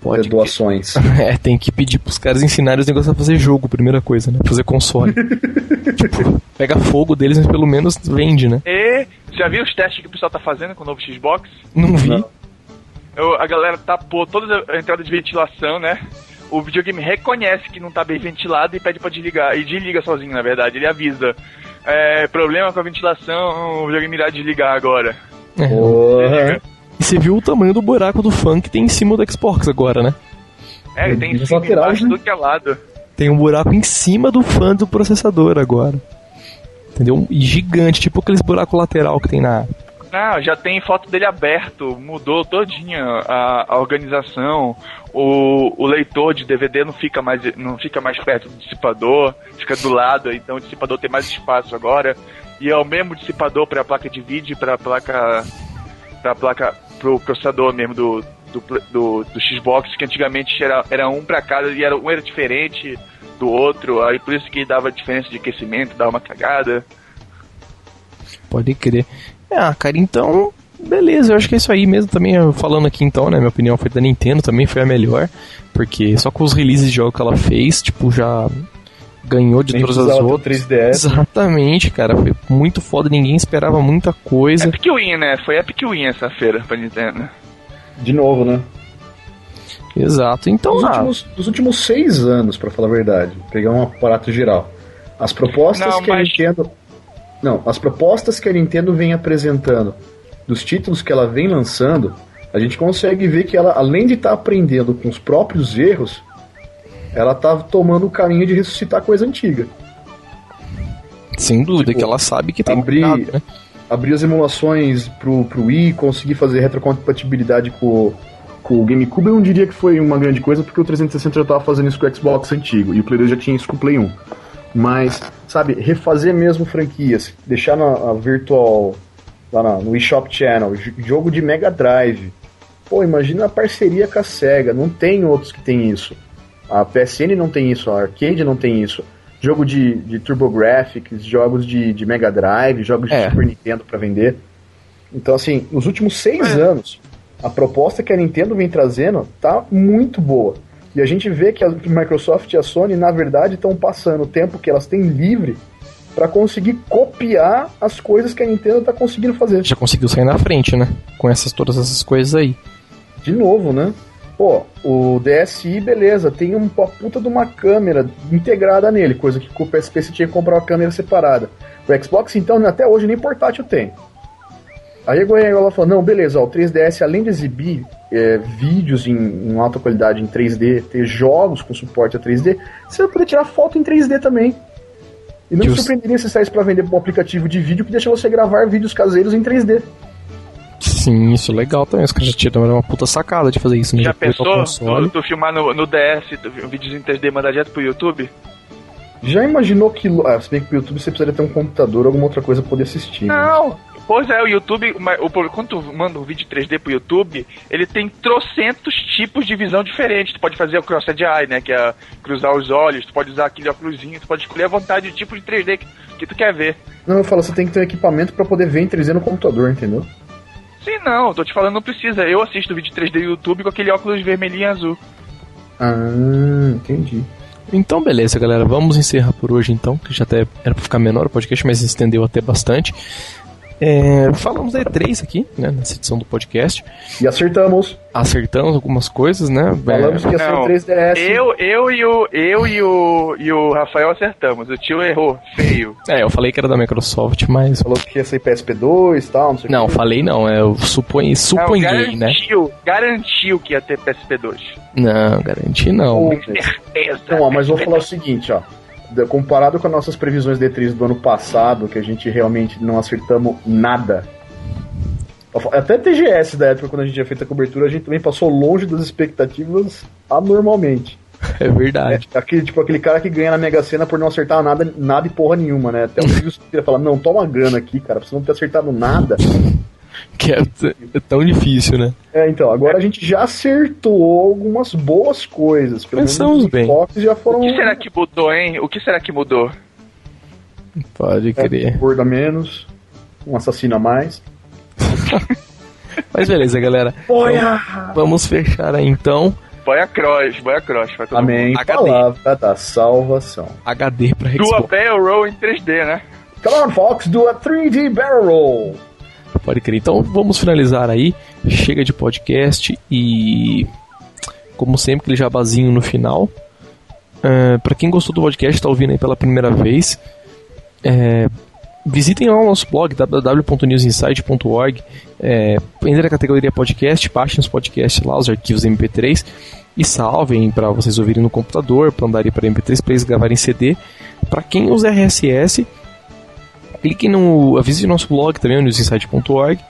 Pode. Ter doações. (laughs) É, tem que pedir pros caras ensinarem os negócios a fazer jogo, primeira coisa, né? Fazer console. (laughs) tipo, pega fogo deles, mas pelo menos vende, né? E já viu os testes que o pessoal tá fazendo com o novo Xbox? Não vi. Não. Eu, a galera tapou toda a entrada de ventilação, né? O videogame reconhece que não tá bem ventilado e pede pra desligar. E desliga sozinho, na verdade. Ele avisa. É, problema com a ventilação, o videogame irá desligar agora. É. E você viu o tamanho do buraco do fã que tem em cima do Xbox agora, né? É, ele tem em cima embaixo né? do que é lado. Tem um buraco em cima do fã do processador agora. Entendeu? E gigante, tipo aqueles buracos lateral que tem na. Não, já tem foto dele aberto, mudou todinha a, a organização. O, o leitor de DVD não fica mais não fica mais perto do dissipador, fica do lado, então o dissipador tem mais espaço agora. E é o mesmo dissipador para a placa de vídeo, para a placa para placa pro processador mesmo do, do, do, do, Xbox, que antigamente era, era um para cada e era, um era diferente do outro, aí por isso que dava diferença de aquecimento, dava uma cagada. Pode crer. Ah, cara, então, beleza, eu acho que é isso aí mesmo também, falando aqui então, né, minha opinião foi da Nintendo, também foi a melhor, porque só com os releases de jogo que ela fez, tipo, já ganhou de Nem todas as outras. 3DS. Exatamente, cara. Foi muito foda, ninguém esperava muita coisa. Epic Win, né? Foi Epic Win essa feira pra Nintendo. De novo, né? Exato. Então, nos, ah, últimos, nos últimos seis anos, para falar a verdade, pegar um aparato geral, as propostas não, que mas... a Nintendo. Não, as propostas que a Nintendo vem apresentando, dos títulos que ela vem lançando, a gente consegue ver que ela, além de estar tá aprendendo com os próprios erros, ela tá tomando o caminho de ressuscitar coisa antiga. Sem dúvida, tipo, que ela sabe que tem abrir, mercado, né? abrir as emulações pro, pro Wii, conseguir fazer retrocompatibilidade com, com o GameCube, eu não diria que foi uma grande coisa, porque o 360 já tava fazendo isso com o Xbox antigo, e o Play 2 já tinha isso com o Play 1. Mas, sabe, refazer mesmo franquias, deixar na Virtual, lá na, no eShop Channel, jogo de Mega Drive. Pô, imagina a parceria com a SEGA, não tem outros que tem isso. A PSN não tem isso, a Arcade não tem isso. Jogo de, de TurboGrafx, jogos de, de Mega Drive, jogos é. de Super Nintendo para vender. Então, assim, nos últimos seis é. anos, a proposta que a Nintendo vem trazendo tá muito boa. E a gente vê que a Microsoft e a Sony, na verdade, estão passando o tempo que elas têm livre para conseguir copiar as coisas que a Nintendo tá conseguindo fazer. Já conseguiu sair na frente, né? Com essas todas essas coisas aí. De novo, né? Pô, o DSi, beleza, tem uma puta de uma câmera integrada nele, coisa que com o PSP você tinha que comprar uma câmera separada. O Xbox, então, até hoje nem portátil tem. Aí a Goiânia falou, não, beleza, ó, o 3DS, além de exibir é, vídeos em, em, alta qualidade em 3D, ter jogos com suporte a 3D, você vai poder tirar foto em 3D também. E não Just... me surpreenderia se saísse para vender um aplicativo de vídeo que deixa você gravar vídeos caseiros em 3D. Sim, isso é legal também. Os caras já tinham uma puta sacada de fazer isso. Né? Já, já pensou tu, tu, filmar no, no DS, um vídeo em 3D e mandar direto pro YouTube? Já imaginou que. Ah, se bem que pro YouTube você precisaria ter um computador ou alguma outra coisa pra poder assistir. Né? Não, Pois é, o YouTube, o, quando tu manda um vídeo 3D pro YouTube, ele tem trocentos tipos de visão diferentes. Tu pode fazer o crossed eye, né, que é cruzar os olhos, tu pode usar aquele óculosinho, tu pode escolher à vontade o tipo de 3D que, que tu quer ver. Não, eu falo, você tem que ter um equipamento para poder ver em 3D no computador, entendeu? Sim, não, tô te falando, não precisa. Eu assisto vídeo 3D no YouTube com aquele óculos vermelhinho e azul. Ah, entendi. Então, beleza, galera. Vamos encerrar por hoje, então, que já até era pra ficar menor o podcast, mas estendeu até bastante. É, falamos da E3 aqui, né, nessa edição do podcast. E acertamos. Acertamos algumas coisas, né? Falamos é, que ia ser o 3DS. Eu, eu, e o, eu e, o, e o Rafael acertamos. O tio errou, feio. É, eu falei que era da Microsoft, mas. Falou que ia ser PSP2 e tal, não sei Não, que. falei não, eu suponho, suponhei, garantiu, né? Garantiu que ia ter PSP2. Não, garanti não. Com certeza. Não, mas vou falar o seguinte, ó comparado com as nossas previsões de E3 do ano passado, que a gente realmente não acertamos nada. Até TGS da época, quando a gente tinha feito a cobertura, a gente também passou longe das expectativas anormalmente. É verdade. É, aquele, tipo, aquele cara que ganha na Mega Sena por não acertar nada, nada e porra nenhuma, né? Até o Silvio queria falar, não, toma grana aqui, cara, pra você não ter acertado nada. Que é, é, tão difícil, né? É, então, agora a gente já acertou algumas boas coisas. Pelo Pensamos bem. Já foram... O que será que mudou, hein? O que será que mudou? Pode crer. É, gordo a menos, um assassino a mais. (laughs) Mas beleza, galera. Boia! Então, vamos fechar aí então. Boia Cross, Boia Cross. Amém. HD. Palavra da salvação. HD pra Xbox. Do a Barrel Roll em 3D, né? Come on, Fox, do a 3D Barrel Roll. Pode crer. Então vamos finalizar aí. Chega de podcast e, como sempre, aquele jabazinho no final. Uh, é, para quem gostou do podcast, está ouvindo aí pela primeira vez, é, visitem lá o nosso blog www.newsinsight.org. É, entre na categoria podcast, baixem os podcasts lá, os arquivos MP3 e salvem para vocês ouvirem no computador, para andarem para MP3, para gravarem CD. Para quem usa RSS, clique no. Avise nosso blog também, newsinsight.org.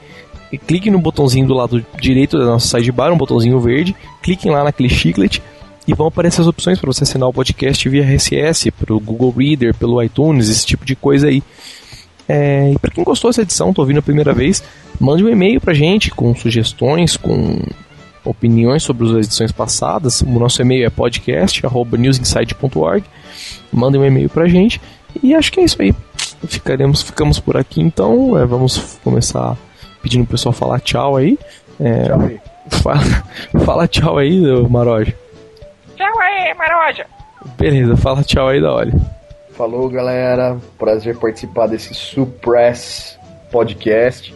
E clique no botãozinho do lado direito da nossa sidebar, um botãozinho verde. Cliquem lá naquele chiclet e vão aparecer as opções para você assinar o podcast via RSS, pelo Google Reader, pelo iTunes, esse tipo de coisa aí. É, e para quem gostou dessa edição, tô ouvindo a primeira vez, mande um e-mail pra gente com sugestões, com opiniões sobre as edições passadas. O nosso e-mail é podcast@newsinside.org. Mande um e-mail pra gente e acho que é isso aí ficaremos, ficamos por aqui então. É, vamos começar pedindo o pessoal falar tchau aí. É, tchau aí. Fala, (laughs) fala tchau aí, Maroja. Tchau aí, Maroja. Beleza, fala tchau aí da hora. Falou, galera. Prazer participar desse Suppress podcast.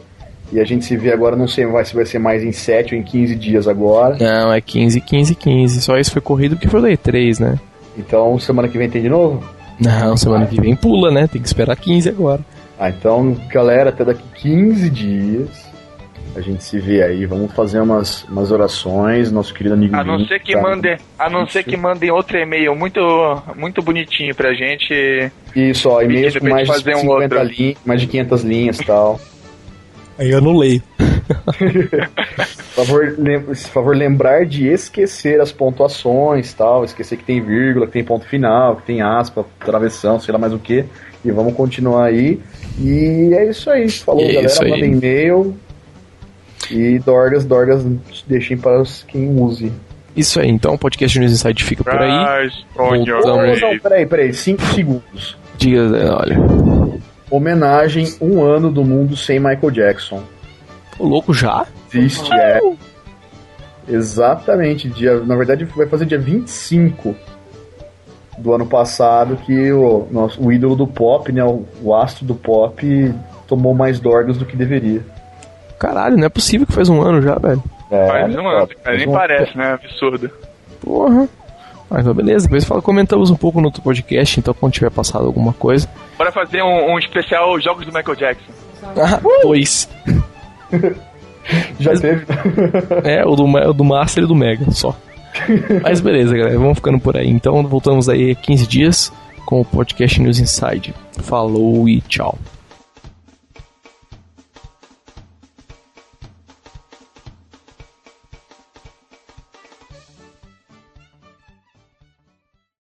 E a gente se vê agora, não sei se vai ser mais em 7 ou em 15 dias agora. Não, é 15, 15, 15. Só isso foi corrido porque foi o Day 3, né? Então, semana que vem tem de novo? Não, semana que vem pula, né? Tem que esperar 15 agora. Ah, então, galera, até daqui 15 dias a gente se vê aí. Vamos fazer umas, umas orações, nosso querido amigo. A não ser que tá mandem, a não ser que mandem outro e-mail muito, muito bonitinho pra gente. Isso, ó, e-mails com mais de 50 um linhas, mais de 500 linhas e tal. Aí eu não leio. (laughs) favor, lem favor lembrar de esquecer as pontuações tal, esquecer que tem vírgula, que tem ponto final, que tem aspa, travessão, sei lá mais o que. E vamos continuar aí. E é isso aí. Falou, é galera. Manda e-mail. E Dorgas, Dorgas, deixem para quem use. Isso aí, então o podcast News Inside fica por aí. Voltamos... Não, peraí, peraí, 5 segundos. Diga, olha. Homenagem um ano do mundo sem Michael Jackson. O louco já? Existe, é. Exatamente, dia, na verdade vai fazer dia 25 do ano passado que o, nosso, o ídolo do pop, né, o, o astro do pop, tomou mais dorgas do que deveria. Caralho, não é possível que faz um ano já, velho. É, faz um ano, nem um... parece, né? Absurdo. Porra. Mas então, beleza, depois fala, comentamos um pouco no outro podcast, então quando tiver passado alguma coisa. Bora fazer um, um especial Jogos do Michael Jackson. Ah, dois. Já Mas, teve. é, o do, o do Master e do Mega, só. Mas beleza, galera, vamos ficando por aí. Então voltamos aí 15 dias com o podcast News Inside. Falou e tchau.